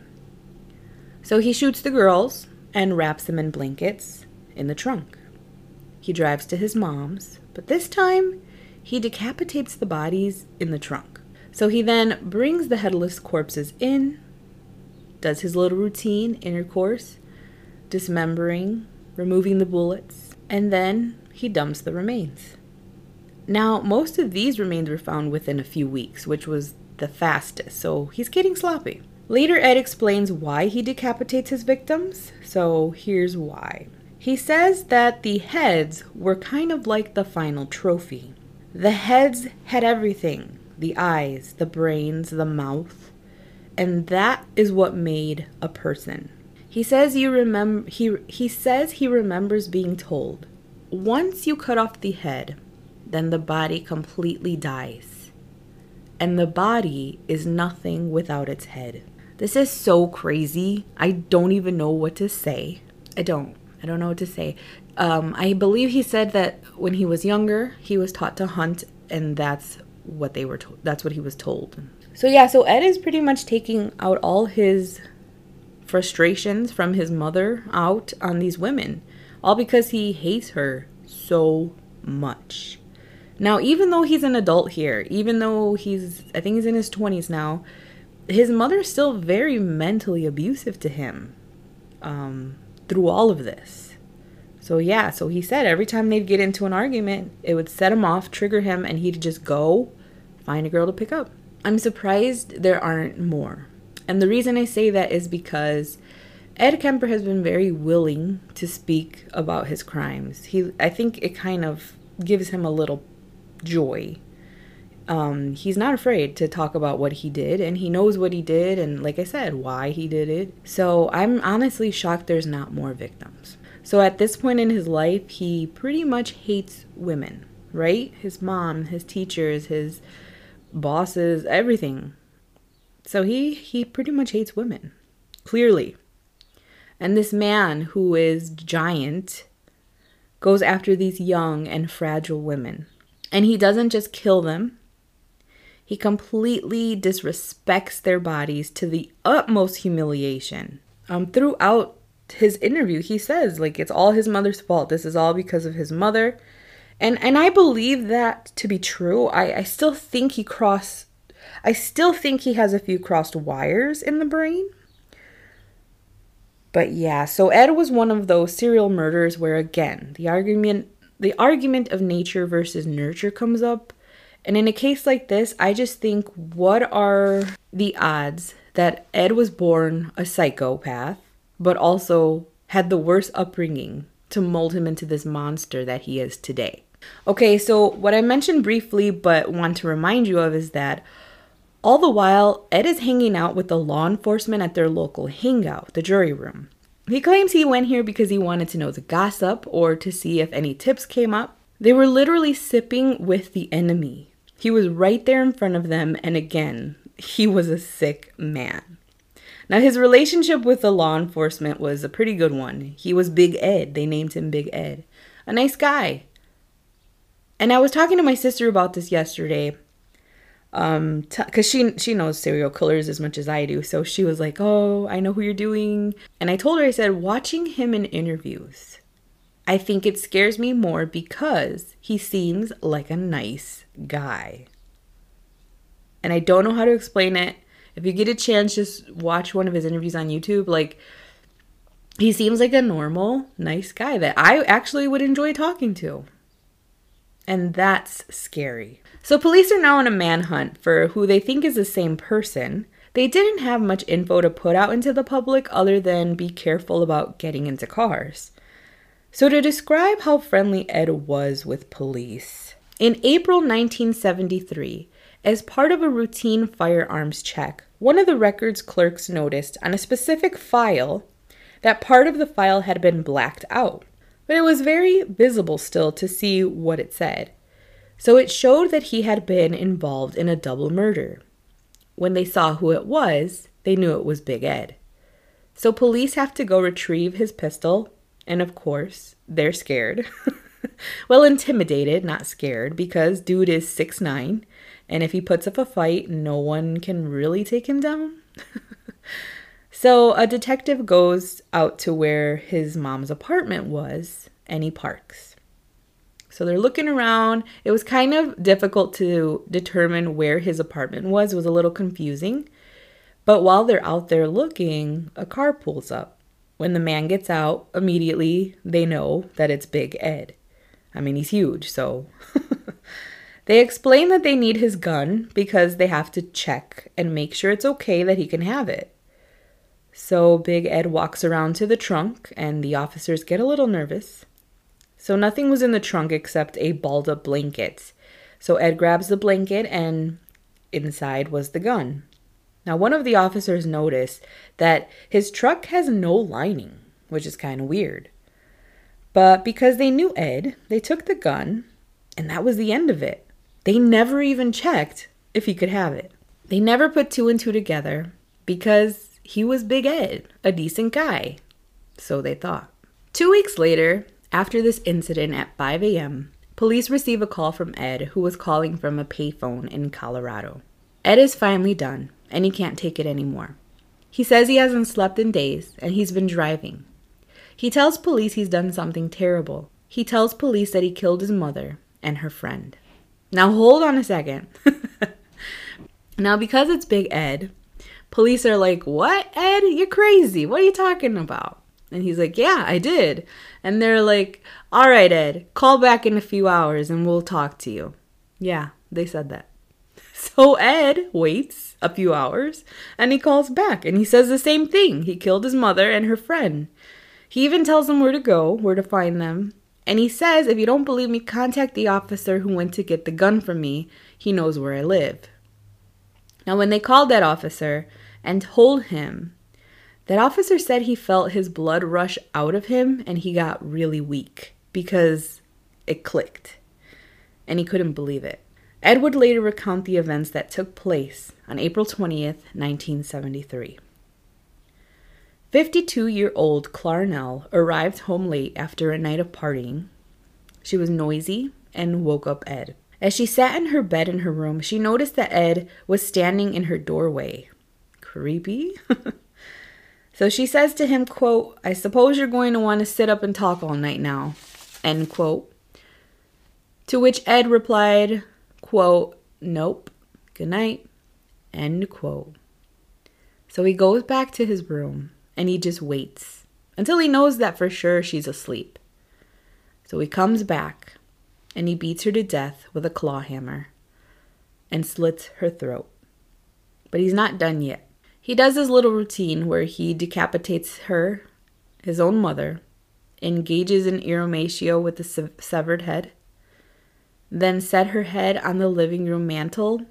So he shoots the girls and wraps them in blankets in the trunk. He drives to his mom's, but this time he decapitates the bodies in the trunk. So he then brings the headless corpses in, does his little routine intercourse, dismembering, removing the bullets, and then he dumps the remains. Now, most of these remains were found within a few weeks, which was the fastest, so he's getting sloppy. Later, Ed explains why he decapitates his victims, so here's why. He says that the heads were kind of like the final trophy. The heads had everything the eyes, the brains, the mouth, and that is what made a person. He says you remember he he says he remembers being told, once you cut off the head, then the body completely dies. And the body is nothing without its head. This is so crazy. I don't even know what to say. I don't. I don't know what to say. Um, I believe he said that when he was younger, he was taught to hunt, and that's what they were told. That's what he was told. So yeah, so Ed is pretty much taking out all his frustrations from his mother out on these women, all because he hates her so much. Now, even though he's an adult here, even though he's, I think he's in his 20s now, his mother's still very mentally abusive to him. Um, through all of this. So, yeah, so he said every time they'd get into an argument, it would set him off, trigger him, and he'd just go find a girl to pick up. I'm surprised there aren't more. And the reason I say that is because Ed Kemper has been very willing to speak about his crimes. He I think it kind of gives him a little joy. Um, he's not afraid to talk about what he did and he knows what he did and like i said why he did it. So i'm honestly shocked there's not more victims. So at this point in his life he pretty much hates women right? His mom his teachers his bosses everything. So he he pretty much hates women clearly. And this man who is giant goes after these young and fragile women and he doesn't just kill them he completely disrespects their bodies to the utmost humiliation. Um, throughout his interview, he says like it's all his mother's fault. This is all because of his mother, and and I believe that to be true. I I still think he crossed. I still think he has a few crossed wires in the brain. But yeah, so Ed was one of those serial murders where again the argument the argument of nature versus nurture comes up And in a case like this, I just think what are the odds that Ed was born a psychopath, but also had the worst upbringing to mold him into this monster that he is today? Okay, so what I mentioned briefly, but want to remind you of, is that all the while, Ed is hanging out with the law enforcement at their local hangout, the jury room. He claims he went here because he wanted to know the gossip or to see if any tips came up. They were literally sipping with the enemy. He was right there in front of them, and again, he was a sick man. Now, his relationship with the law enforcement was a pretty good one. He was Big Ed. They named him Big Ed. A nice guy. And I was talking to my sister about this yesterday, um because she she knows serial killers as much as i do. So she was like oh i know who you're doing. And i told her i said watching him in interviews i think it scares me more because he seems like a nice guy. And i don't know how to explain it. If you get a chance just watch one of his interviews on youtube. Like he seems like a normal nice guy that i actually would enjoy talking to. And that's scary so police are now on a manhunt for who they think is the same person. They didn't have much info to put out into the public other than be careful about getting into cars. So, to describe how friendly Ed was with police, in April 1973, as part of a routine firearms check, one of the records clerks noticed on a specific file that part of the file had been blacked out, but it was very visible still to see what it said. So it showed that he had been involved in a double murder. When they saw who it was, they knew it was Big Ed. So police have to go retrieve his pistol, and of course, they're scared. well, intimidated, not scared, because dude is six nine, and if he puts up a fight, no one can really take him down. so a detective goes out to where his mom's apartment was, and he parks. So they're looking around. It was kind of difficult to determine where his apartment was. It was a little confusing. But while they're out there looking, a car pulls up. When the man gets out, immediately they know that it's Big Ed. I mean, he's huge, so. they explain that they need his gun because they have to check and make sure it's okay that he can have it. So Big Ed walks around to the trunk, and the officers get a little nervous. So nothing was in the trunk except a balled up blanket. So Ed grabs the blanket and inside was the gun. Now, one of the officers noticed that his truck has no lining, which is kind of weird. But because they knew Ed, they took the gun, and that was the end of it. They never even checked if he could have it. They never put two and two together because he was Big Ed, a decent guy. So they thought. Two weeks later, after this incident at 5 a.m., police receive a call from Ed, who was calling from a payphone in Colorado. Ed is finally done, and he can't take it anymore. He says he hasn't slept in days, and he's been driving. He tells police he's done something terrible. He tells police that he killed his mother and her friend. Now, hold on a second. now, because it's Big Ed, police are like, What, Ed? You're crazy. What are you talking about? And he's like, Yeah, I did. And they're like, All right, Ed, call back in a few hours and we'll talk to you. Yeah, they said that. So Ed waits a few hours and he calls back and he says the same thing. He killed his mother and her friend. He even tells them where to go, where to find them. And he says, If you don't believe me, contact the officer who went to get the gun from me. He knows where I live. Now, when they called that officer and told him that officer said he felt his blood rush out of him and he got really weak because it clicked. And he couldn't believe it. Ed would later recount the events that took place on April 20th, 1973. 52 year old Clarnell arrived home late after a night of partying. She was noisy and woke up Ed. As she sat in her bed in her room, she noticed that Ed was standing in her doorway. Creepy. So she says to him, quote, I suppose you're going to want to sit up and talk all night now, end quote. To which Ed replied, quote, Nope, good night, end quote. So he goes back to his room and he just waits until he knows that for sure she's asleep. So he comes back and he beats her to death with a claw hammer. and slits her throat. But he's not done yet. He does his little routine where he decapitates her, his own mother, engages in irrumatio with the severed head, then set her head on the living room mantel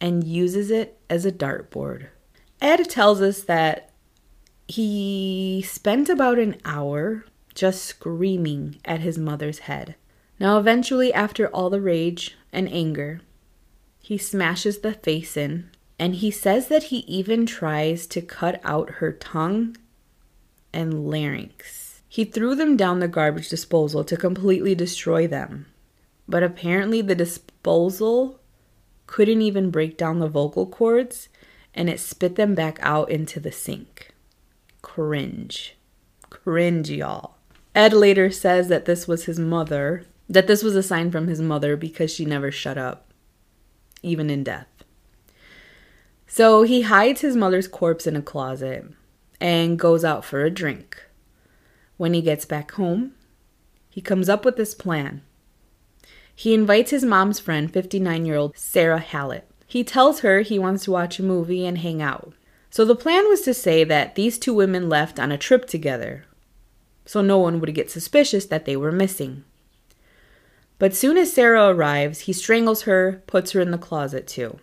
and uses it as a dartboard. Ed tells us that he spent about an hour just screaming at his mother's head. Now, eventually, after all the rage and anger, he smashes the face in, and he says that he even tries to cut out her tongue and larynx. He threw them down the garbage disposal to completely destroy them. But apparently, the disposal couldn't even break down the vocal cords and it spit them back out into the sink. Cringe. Cringe, y'all. Ed later says that this was his mother, that this was a sign from his mother because she never shut up, even in death. So he hides his mother's corpse in a closet and goes out for a drink. When he gets back home, he comes up with this plan. He invites his mom's friend, 59 year old Sarah Hallett. He tells her he wants to watch a movie and hang out. So the plan was to say that these two women left on a trip together, so no one would get suspicious that they were missing. But soon as Sarah arrives, he strangles her, puts her in the closet too.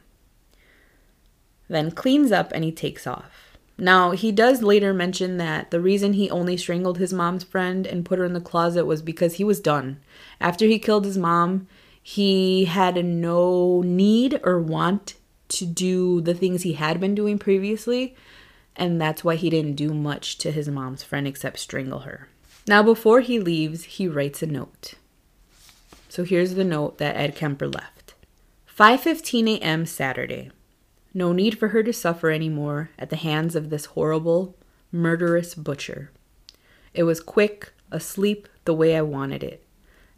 Then cleans up and he takes off. Now, he does later mention that the reason he only strangled his mom's friend and put her in the closet was because he was done. After he killed his mom, he had no need or want to do the things he had been doing previously, and that's why he didn't do much to his mom's friend except strangle her. Now, before he leaves, he writes a note. So here's the note that Ed Kemper left. 5:15 a.m. Saturday. No need for her to suffer anymore at the hands of this horrible, murderous butcher. It was quick, asleep the way I wanted it.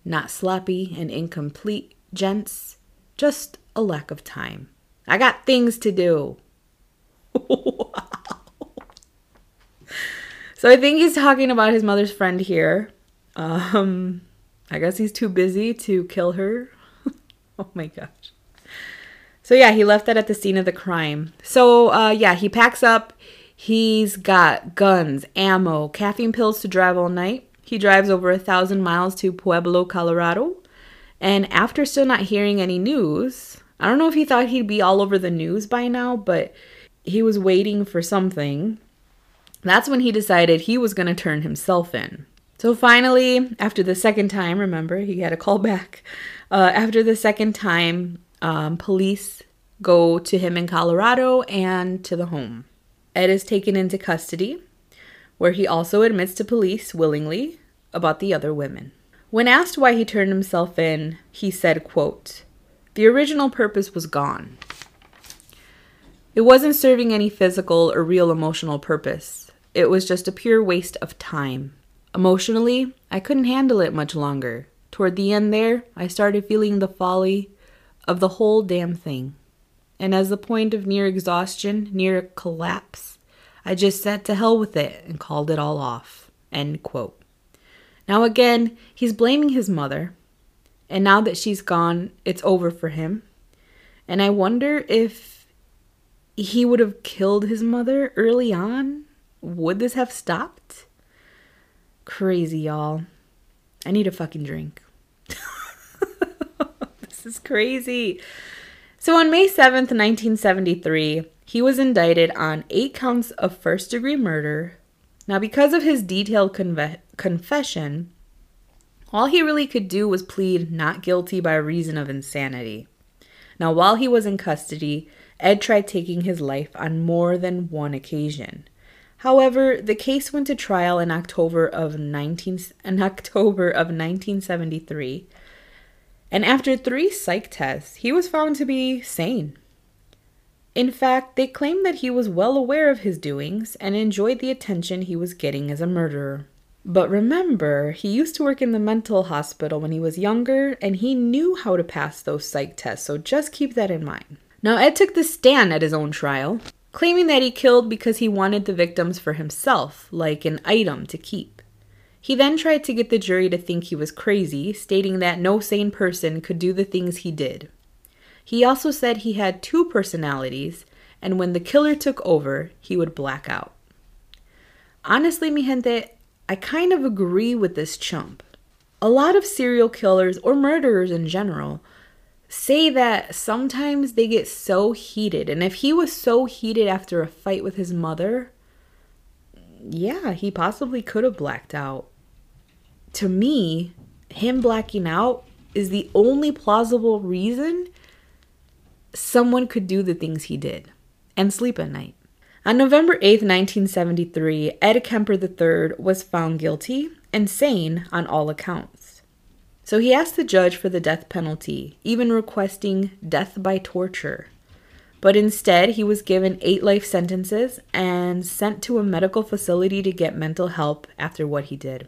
Not sloppy and incomplete, gents. Just a lack of time. I got things to do. wow. So I think he's talking about his mother's friend here. Um, I guess he's too busy to kill her. oh my gosh. So yeah, he left that at the scene of the crime. So uh, yeah, he packs up. He's got guns, ammo, caffeine pills to drive all night. He drives over a thousand miles to Pueblo, Colorado. And after still not hearing any news, I don't know if he thought he'd be all over the news by now, but he was waiting for something. That's when he decided he was going to turn himself in. So finally, after the second time, remember, he had a call back. Uh, after the second time, um, police go to him in Colorado and to the home. Ed is taken into custody, where he also admits to police willingly about the other women. When asked why he turned himself in, he said, quote, the original purpose was gone. It wasn't serving any physical or real emotional purpose. It was just a pure waste of time. Emotionally, I couldn't handle it much longer. Toward the end there, I started feeling the folly of the whole damn thing. And as the point of near exhaustion, near collapse, I just said to hell with it and called it all off. End quote. Now, again, he's blaming his mother, and now that she's gone, it's over for him. And I wonder if he would have killed his mother early on. Would this have stopped? Crazy, y'all. I need a fucking drink. This is crazy. So on May 7th, 1973, he was indicted on eight counts of first degree murder. Now, because of his detailed conve- confession, all he really could do was plead not guilty by reason of insanity. Now, while he was in custody, Ed tried taking his life on more than one occasion. However, the case went to trial in October of 19 in October of 1973, and after 3 psych tests, he was found to be sane. In fact, they claimed that he was well aware of his doings and enjoyed the attention he was getting as a murderer. But remember, he used to work in the mental hospital when he was younger and he knew how to pass those psych tests, so just keep that in mind. Now, Ed took the stand at his own trial, claiming that he killed because he wanted the victims for himself, like an item to keep. He then tried to get the jury to think he was crazy, stating that no sane person could do the things he did. He also said he had two personalities, and when the killer took over, he would black out. Honestly, mi gente, I kind of agree with this chump. A lot of serial killers or murderers in general say that sometimes they get so heated. And if he was so heated after a fight with his mother, yeah, he possibly could have blacked out. To me, him blacking out is the only plausible reason someone could do the things he did and sleep at night. On November 8, 1973, Ed Kemper III was found guilty and sane on all accounts. So he asked the judge for the death penalty, even requesting death by torture. But instead, he was given eight life sentences and sent to a medical facility to get mental help after what he did.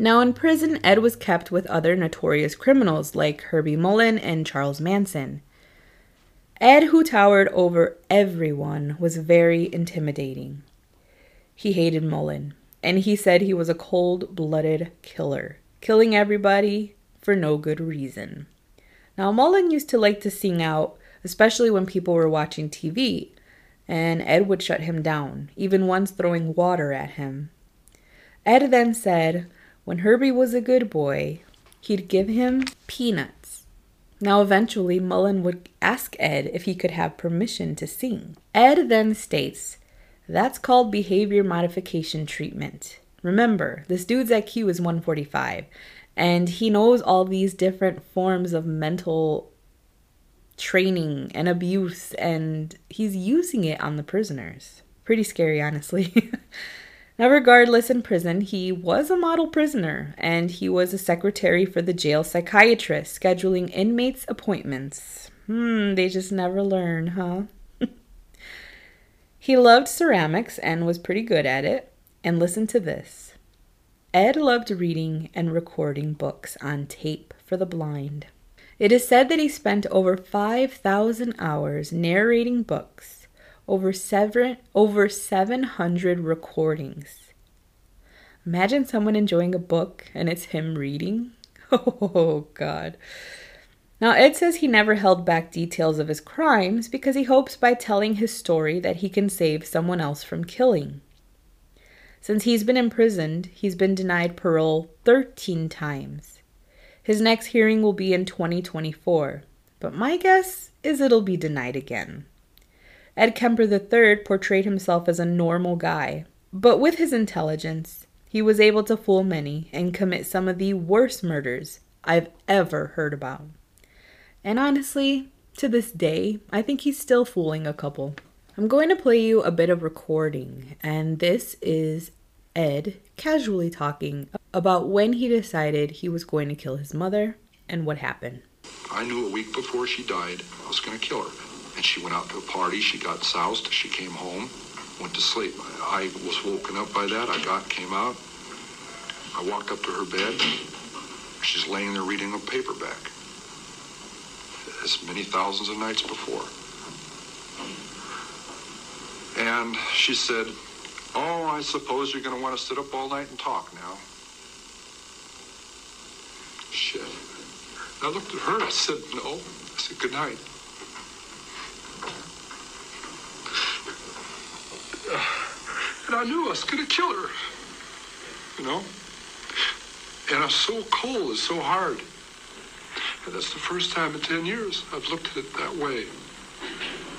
Now, in prison, Ed was kept with other notorious criminals like Herbie Mullin and Charles Manson. Ed, who towered over everyone, was very intimidating. He hated Mullin, and he said he was a cold blooded killer, killing everybody for no good reason. Now, Mullin used to like to sing out, especially when people were watching TV, and Ed would shut him down, even once throwing water at him. Ed then said when Herbie was a good boy, he'd give him peanuts. Now, eventually, Mullin would ask Ed if he could have permission to sing. Ed then states, That's called behavior modification treatment. Remember, this dude's IQ is 145, and he knows all these different forms of mental training and abuse, and he's using it on the prisoners. Pretty scary, honestly. now, regardless, in prison, he was a model prisoner, and he was a secretary for the jail psychiatrist, scheduling inmates' appointments. Hmm, they just never learn, huh? he loved ceramics and was pretty good at it. And listen to this. Ed loved reading and recording books on tape for the blind. It is said that he spent over 5,000 hours narrating books, over, seven, over 700 recordings. Imagine someone enjoying a book and it's him reading. Oh, God. Now, Ed says he never held back details of his crimes because he hopes by telling his story that he can save someone else from killing. Since he's been imprisoned, he's been denied parole 13 times. His next hearing will be in 2024, but my guess is it'll be denied again. Ed Kemper III portrayed himself as a normal guy, but with his intelligence, he was able to fool many and commit some of the worst murders I've ever heard about. And honestly, to this day, I think he's still fooling a couple. I'm going to play you a bit of recording, and this is Ed casually talking about when he decided he was going to kill his mother and what happened. I knew a week before she died I was going to kill her. And she went out to a party, she got soused, she came home, went to sleep. I was woken up by that. I got, came out. I walked up to her bed. She's laying there reading a paperback. As many thousands of nights before. And she said, Oh, I suppose you're going to want to sit up all night and talk now. Shit. I looked at her. I said, No. I said, Good night. And I knew I was going to kill her. You know? And I'm so cold. It's so hard. And that's the first time in 10 years I've looked at it that way.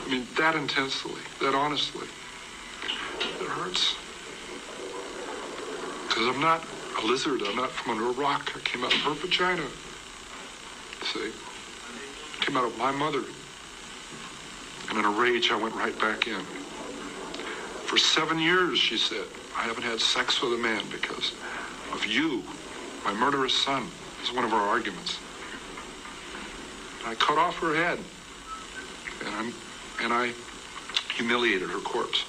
I mean, that intensely, that honestly. It hurts. Because I'm not a lizard. I'm not from under a rock. I came out of her vagina. See? Came out of my mother. And in a rage, I went right back in. For seven years, she said, I haven't had sex with a man because of you, my murderous son. Is one of our arguments. I cut off her head. And I'm and I humiliated her corpse.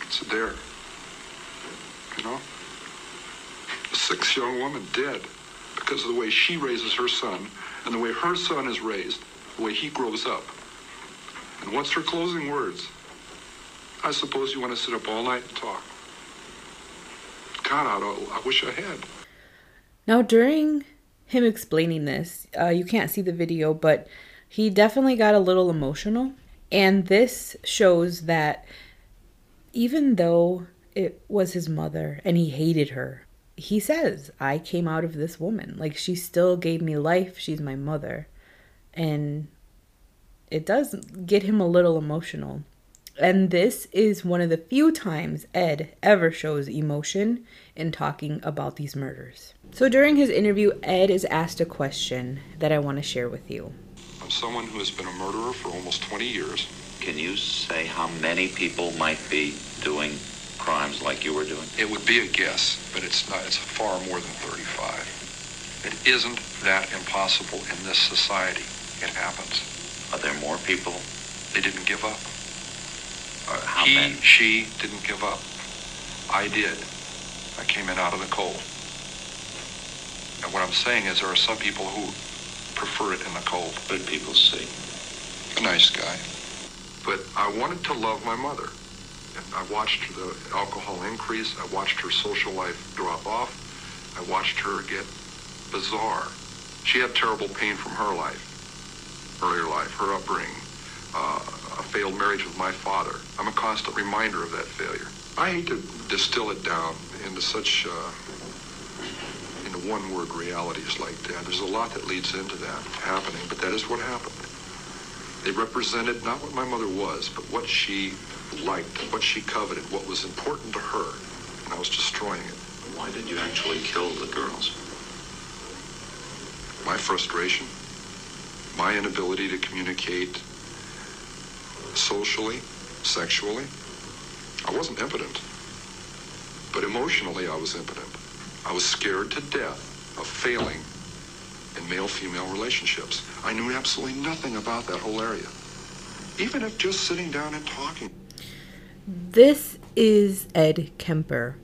It's there. You know? A six young woman dead because of the way she raises her son and the way her son is raised, the way he grows up. And what's her closing words? I suppose you want to sit up all night and talk. God, I, I wish I had. Now, during him explaining this, uh, you can't see the video, but He definitely got a little emotional. And this shows that even though it was his mother and he hated her, he says, I came out of this woman. Like, she still gave me life. She's my mother. And it does get him a little emotional. And this is one of the few times Ed ever shows emotion in talking about these murders. So during his interview, Ed is asked a question that I want to share with you. I'm someone who has been a murderer for almost 20 years. Can you say how many people might be doing crimes like you were doing? It would be a guess, but it's not. It's far more than 35. It isn't that impossible in this society. It happens. Are there more people? They didn't give up. Or how he, many? she didn't give up. I did. I came in out of the cold. And what I'm saying is there are some people who prefer it in the cold. What did people see? A nice guy. But I wanted to love my mother. And I watched the alcohol increase. I watched her social life drop off. I watched her get bizarre. She had terrible pain from her life, earlier life, her upbringing, uh, a failed marriage with my father. I'm a constant reminder of that failure. I hate to distill it down into such uh, into one-word realities like that. There's a lot that leads into that happening, but that is what happened. They represented not what my mother was, but what she liked, what she coveted, what was important to her, and I was destroying it. Why did you actually kill the girls? My frustration, my inability to communicate socially, sexually. I wasn't impotent, but emotionally I was impotent. I was scared to death of failing in male-female relationships. I knew absolutely nothing about that whole area. Even if just sitting down and talking. This is Ed Kemper.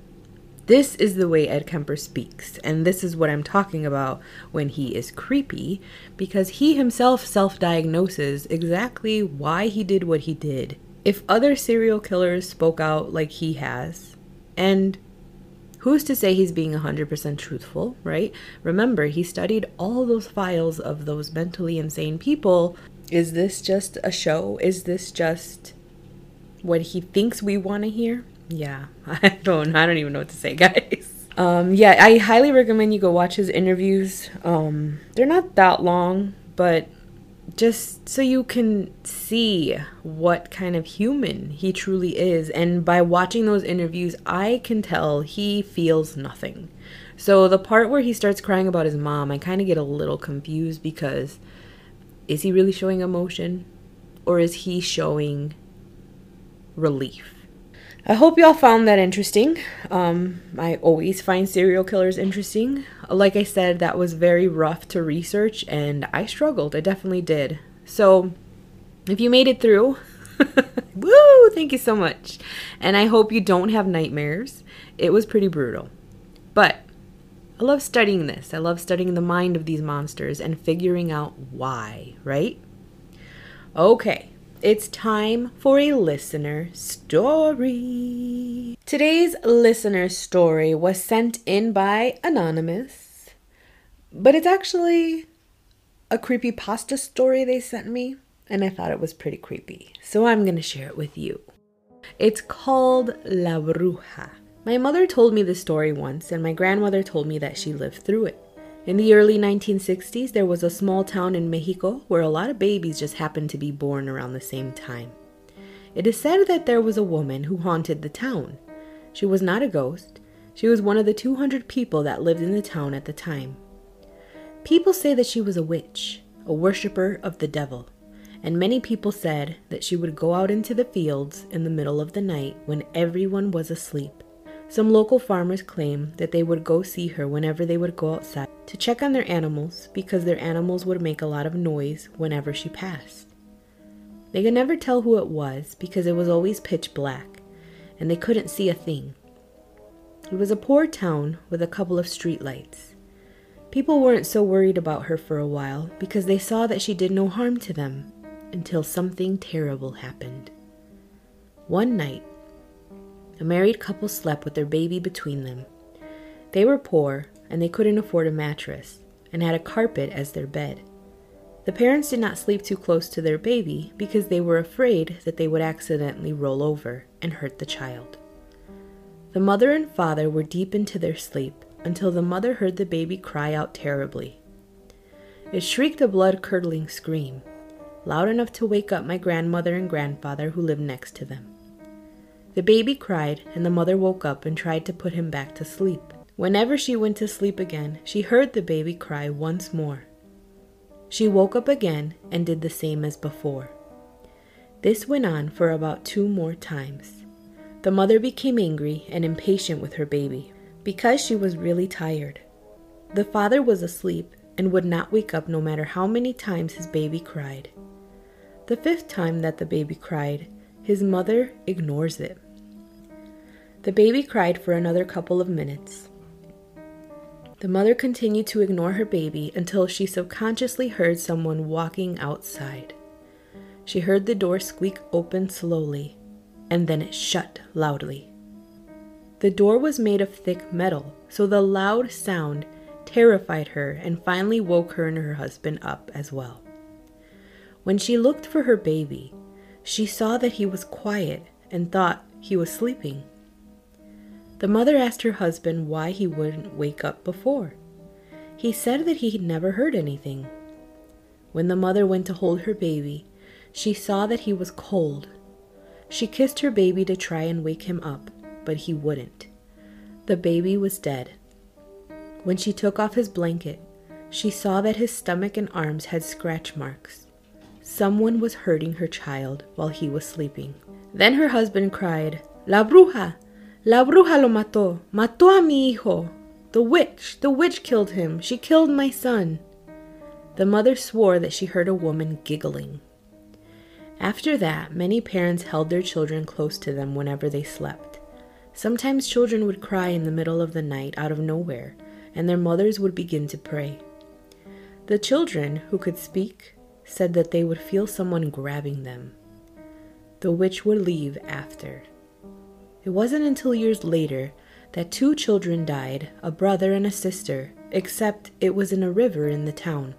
This is the way Ed Kemper speaks, and this is what I'm talking about when he is creepy, because he himself self diagnoses exactly why he did what he did. If other serial killers spoke out like he has, and who's to say he's being 100% truthful, right? Remember, he studied all those files of those mentally insane people. Is this just a show? Is this just what he thinks we want to hear? Yeah, I don't I don't even know what to say, guys. Um yeah, I highly recommend you go watch his interviews. Um they're not that long, but just so you can see what kind of human he truly is. And by watching those interviews, I can tell he feels nothing. So the part where he starts crying about his mom, I kind of get a little confused because is he really showing emotion or is he showing relief? I hope y'all found that interesting. Um, I always find serial killers interesting. Like I said, that was very rough to research, and I struggled. I definitely did. So, if you made it through, woo! Thank you so much. And I hope you don't have nightmares. It was pretty brutal. But I love studying this. I love studying the mind of these monsters and figuring out why, right? Okay, it's time for a listener story. Today's listener story was sent in by Anonymous, but it's actually a creepy pasta story they sent me, and I thought it was pretty creepy. So I'm to share it with you. It's called La Bruja. My mother told me this story once, and my grandmother told me that she lived through it. In the early 1960s, there was a small town in Mexico where a lot of babies just happened to be born around the same time. It is said that there was a woman who haunted the town. She was not a ghost, she was one of the 200 people that lived in the town at the time. People say that she was a witch, a worshiper of the devil, and many people said that she would go out into the fields in the middle of the night when everyone was asleep. Some local farmers claim that they would go see her whenever they would go outside to check on their animals because their animals would make a lot of noise whenever she passed. They could never tell who it was because it was always pitch black and they couldn't see a thing. It was a poor town with a couple of street lights. People weren't so worried about her for a while because they saw that she did no harm to them until something terrible happened. One night, a married couple slept with their baby between them. They were poor and they couldn't afford a mattress and had a carpet as their bed. The parents did not sleep too close to their baby because they were afraid that they would accidentally roll over and hurt the child. The mother and father were deep into their sleep until the mother heard the baby cry out terribly. It shrieked a blood curdling scream, loud enough to wake up my grandmother and grandfather who lived next to them. The baby cried, and the mother woke up and tried to put him back to sleep. Whenever she went to sleep again, she heard the baby cry once more. She woke up again and did the same as before. This went on for about two more times. The mother became angry and impatient with her baby because she was really tired. The father was asleep and would not wake up no matter how many times his baby cried. The fifth time that the baby cried, his mother ignores it. The baby cried for another couple of minutes. The mother continued to ignore her baby until she subconsciously heard someone walking outside. She heard the door squeak open slowly, and then it shut loudly. The door was made of thick metal, so the loud sound terrified her and finally woke her and her husband up as well. When she looked for her baby, she saw that he was quiet and thought he was sleeping. The mother asked her husband why he wouldn't wake up before. He said that he had never heard anything. When the mother went to hold her baby, she saw that he was cold. She kissed her baby to try and wake him up, but he wouldn't. The baby was dead. When she took off his blanket, she saw that his stomach and arms had scratch marks. Someone was hurting her child while he was sleeping. Then her husband cried, La bruja! La bruja lo mató. Mató a mi hijo. The witch. The witch killed him. She killed my son. The mother swore that she heard a woman giggling. After that, many parents held their children close to them whenever they slept. Sometimes children would cry in the middle of the night out of nowhere, and their mothers would begin to pray. The children, who could speak, said that they would feel someone grabbing them. The witch would leave after. It wasn't until years later that two children died, a brother and a sister, except it was in a river in the town.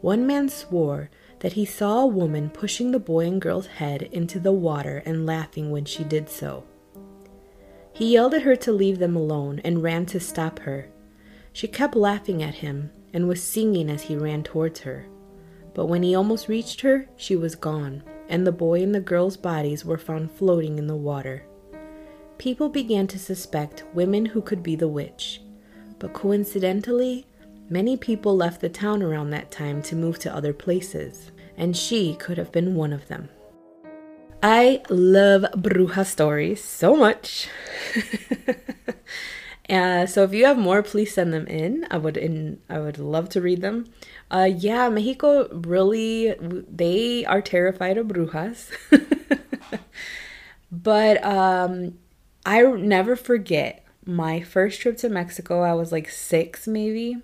One man swore that he saw a woman pushing the boy and girl's head into the water and laughing when she did so. He yelled at her to leave them alone and ran to stop her. She kept laughing at him and was singing as he ran towards her. But when he almost reached her, she was gone, and the boy and the girl's bodies were found floating in the water people began to suspect women who could be the witch. But coincidentally, many people left the town around that time to move to other places, and she could have been one of them. I love bruja stories so much. uh, so if you have more, please send them in. I would in I would love to read them. Uh, yeah, Mexico really they are terrified of brujas. but um, I never forget my first trip to Mexico. I was like six, maybe.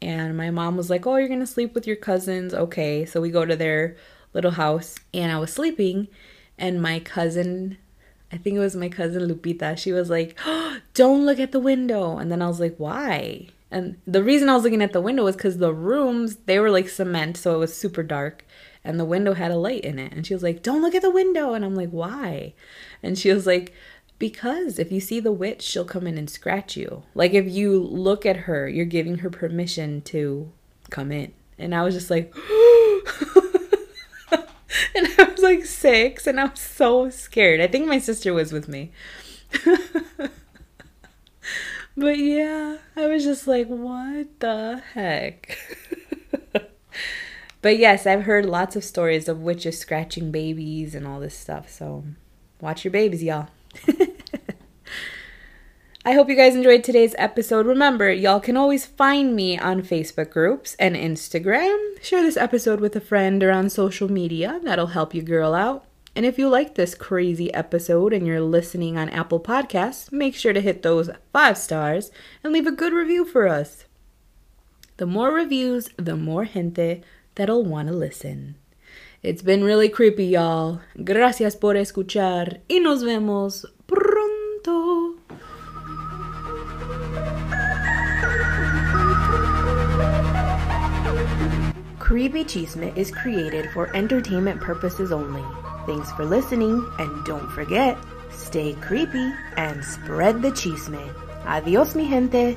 And my mom was like, Oh, you're to sleep with your cousins. Okay. So we go to their little house. And I was sleeping. And my cousin, I think it was my cousin Lupita, she was like, oh, Don't look at the window. And then I was like, Why? And the reason I was looking at the window was because the rooms, they were like cement. So it was super dark. And the window had a light in it. And she was like, Don't look at the window. And I'm like, Why? And she was like, because if you see the witch, she'll come in and scratch you. Like if you look at her, you're giving her permission to come in. And I was just like, and I was like six, and I was so scared. I think my sister was with me. but yeah, I was just like, what the heck? but yes, I've heard lots of stories of witches scratching babies and all this stuff. So watch your babies, y'all. I hope you guys enjoyed today's episode. Remember, y'all can always find me on Facebook groups and Instagram. Share this episode with a friend or on social media. That'll help you girl out. And if you like this crazy episode and you're listening on Apple Podcasts, make sure to hit those five stars and leave a good review for us. The more reviews, the more gente that'll want to listen. It's been really creepy, y'all. Gracias por escuchar y nos vemos pronto. Creepy Chisme is created for entertainment purposes only. Thanks for listening, and don't forget, stay creepy and spread the chisme. Adios, mi gente.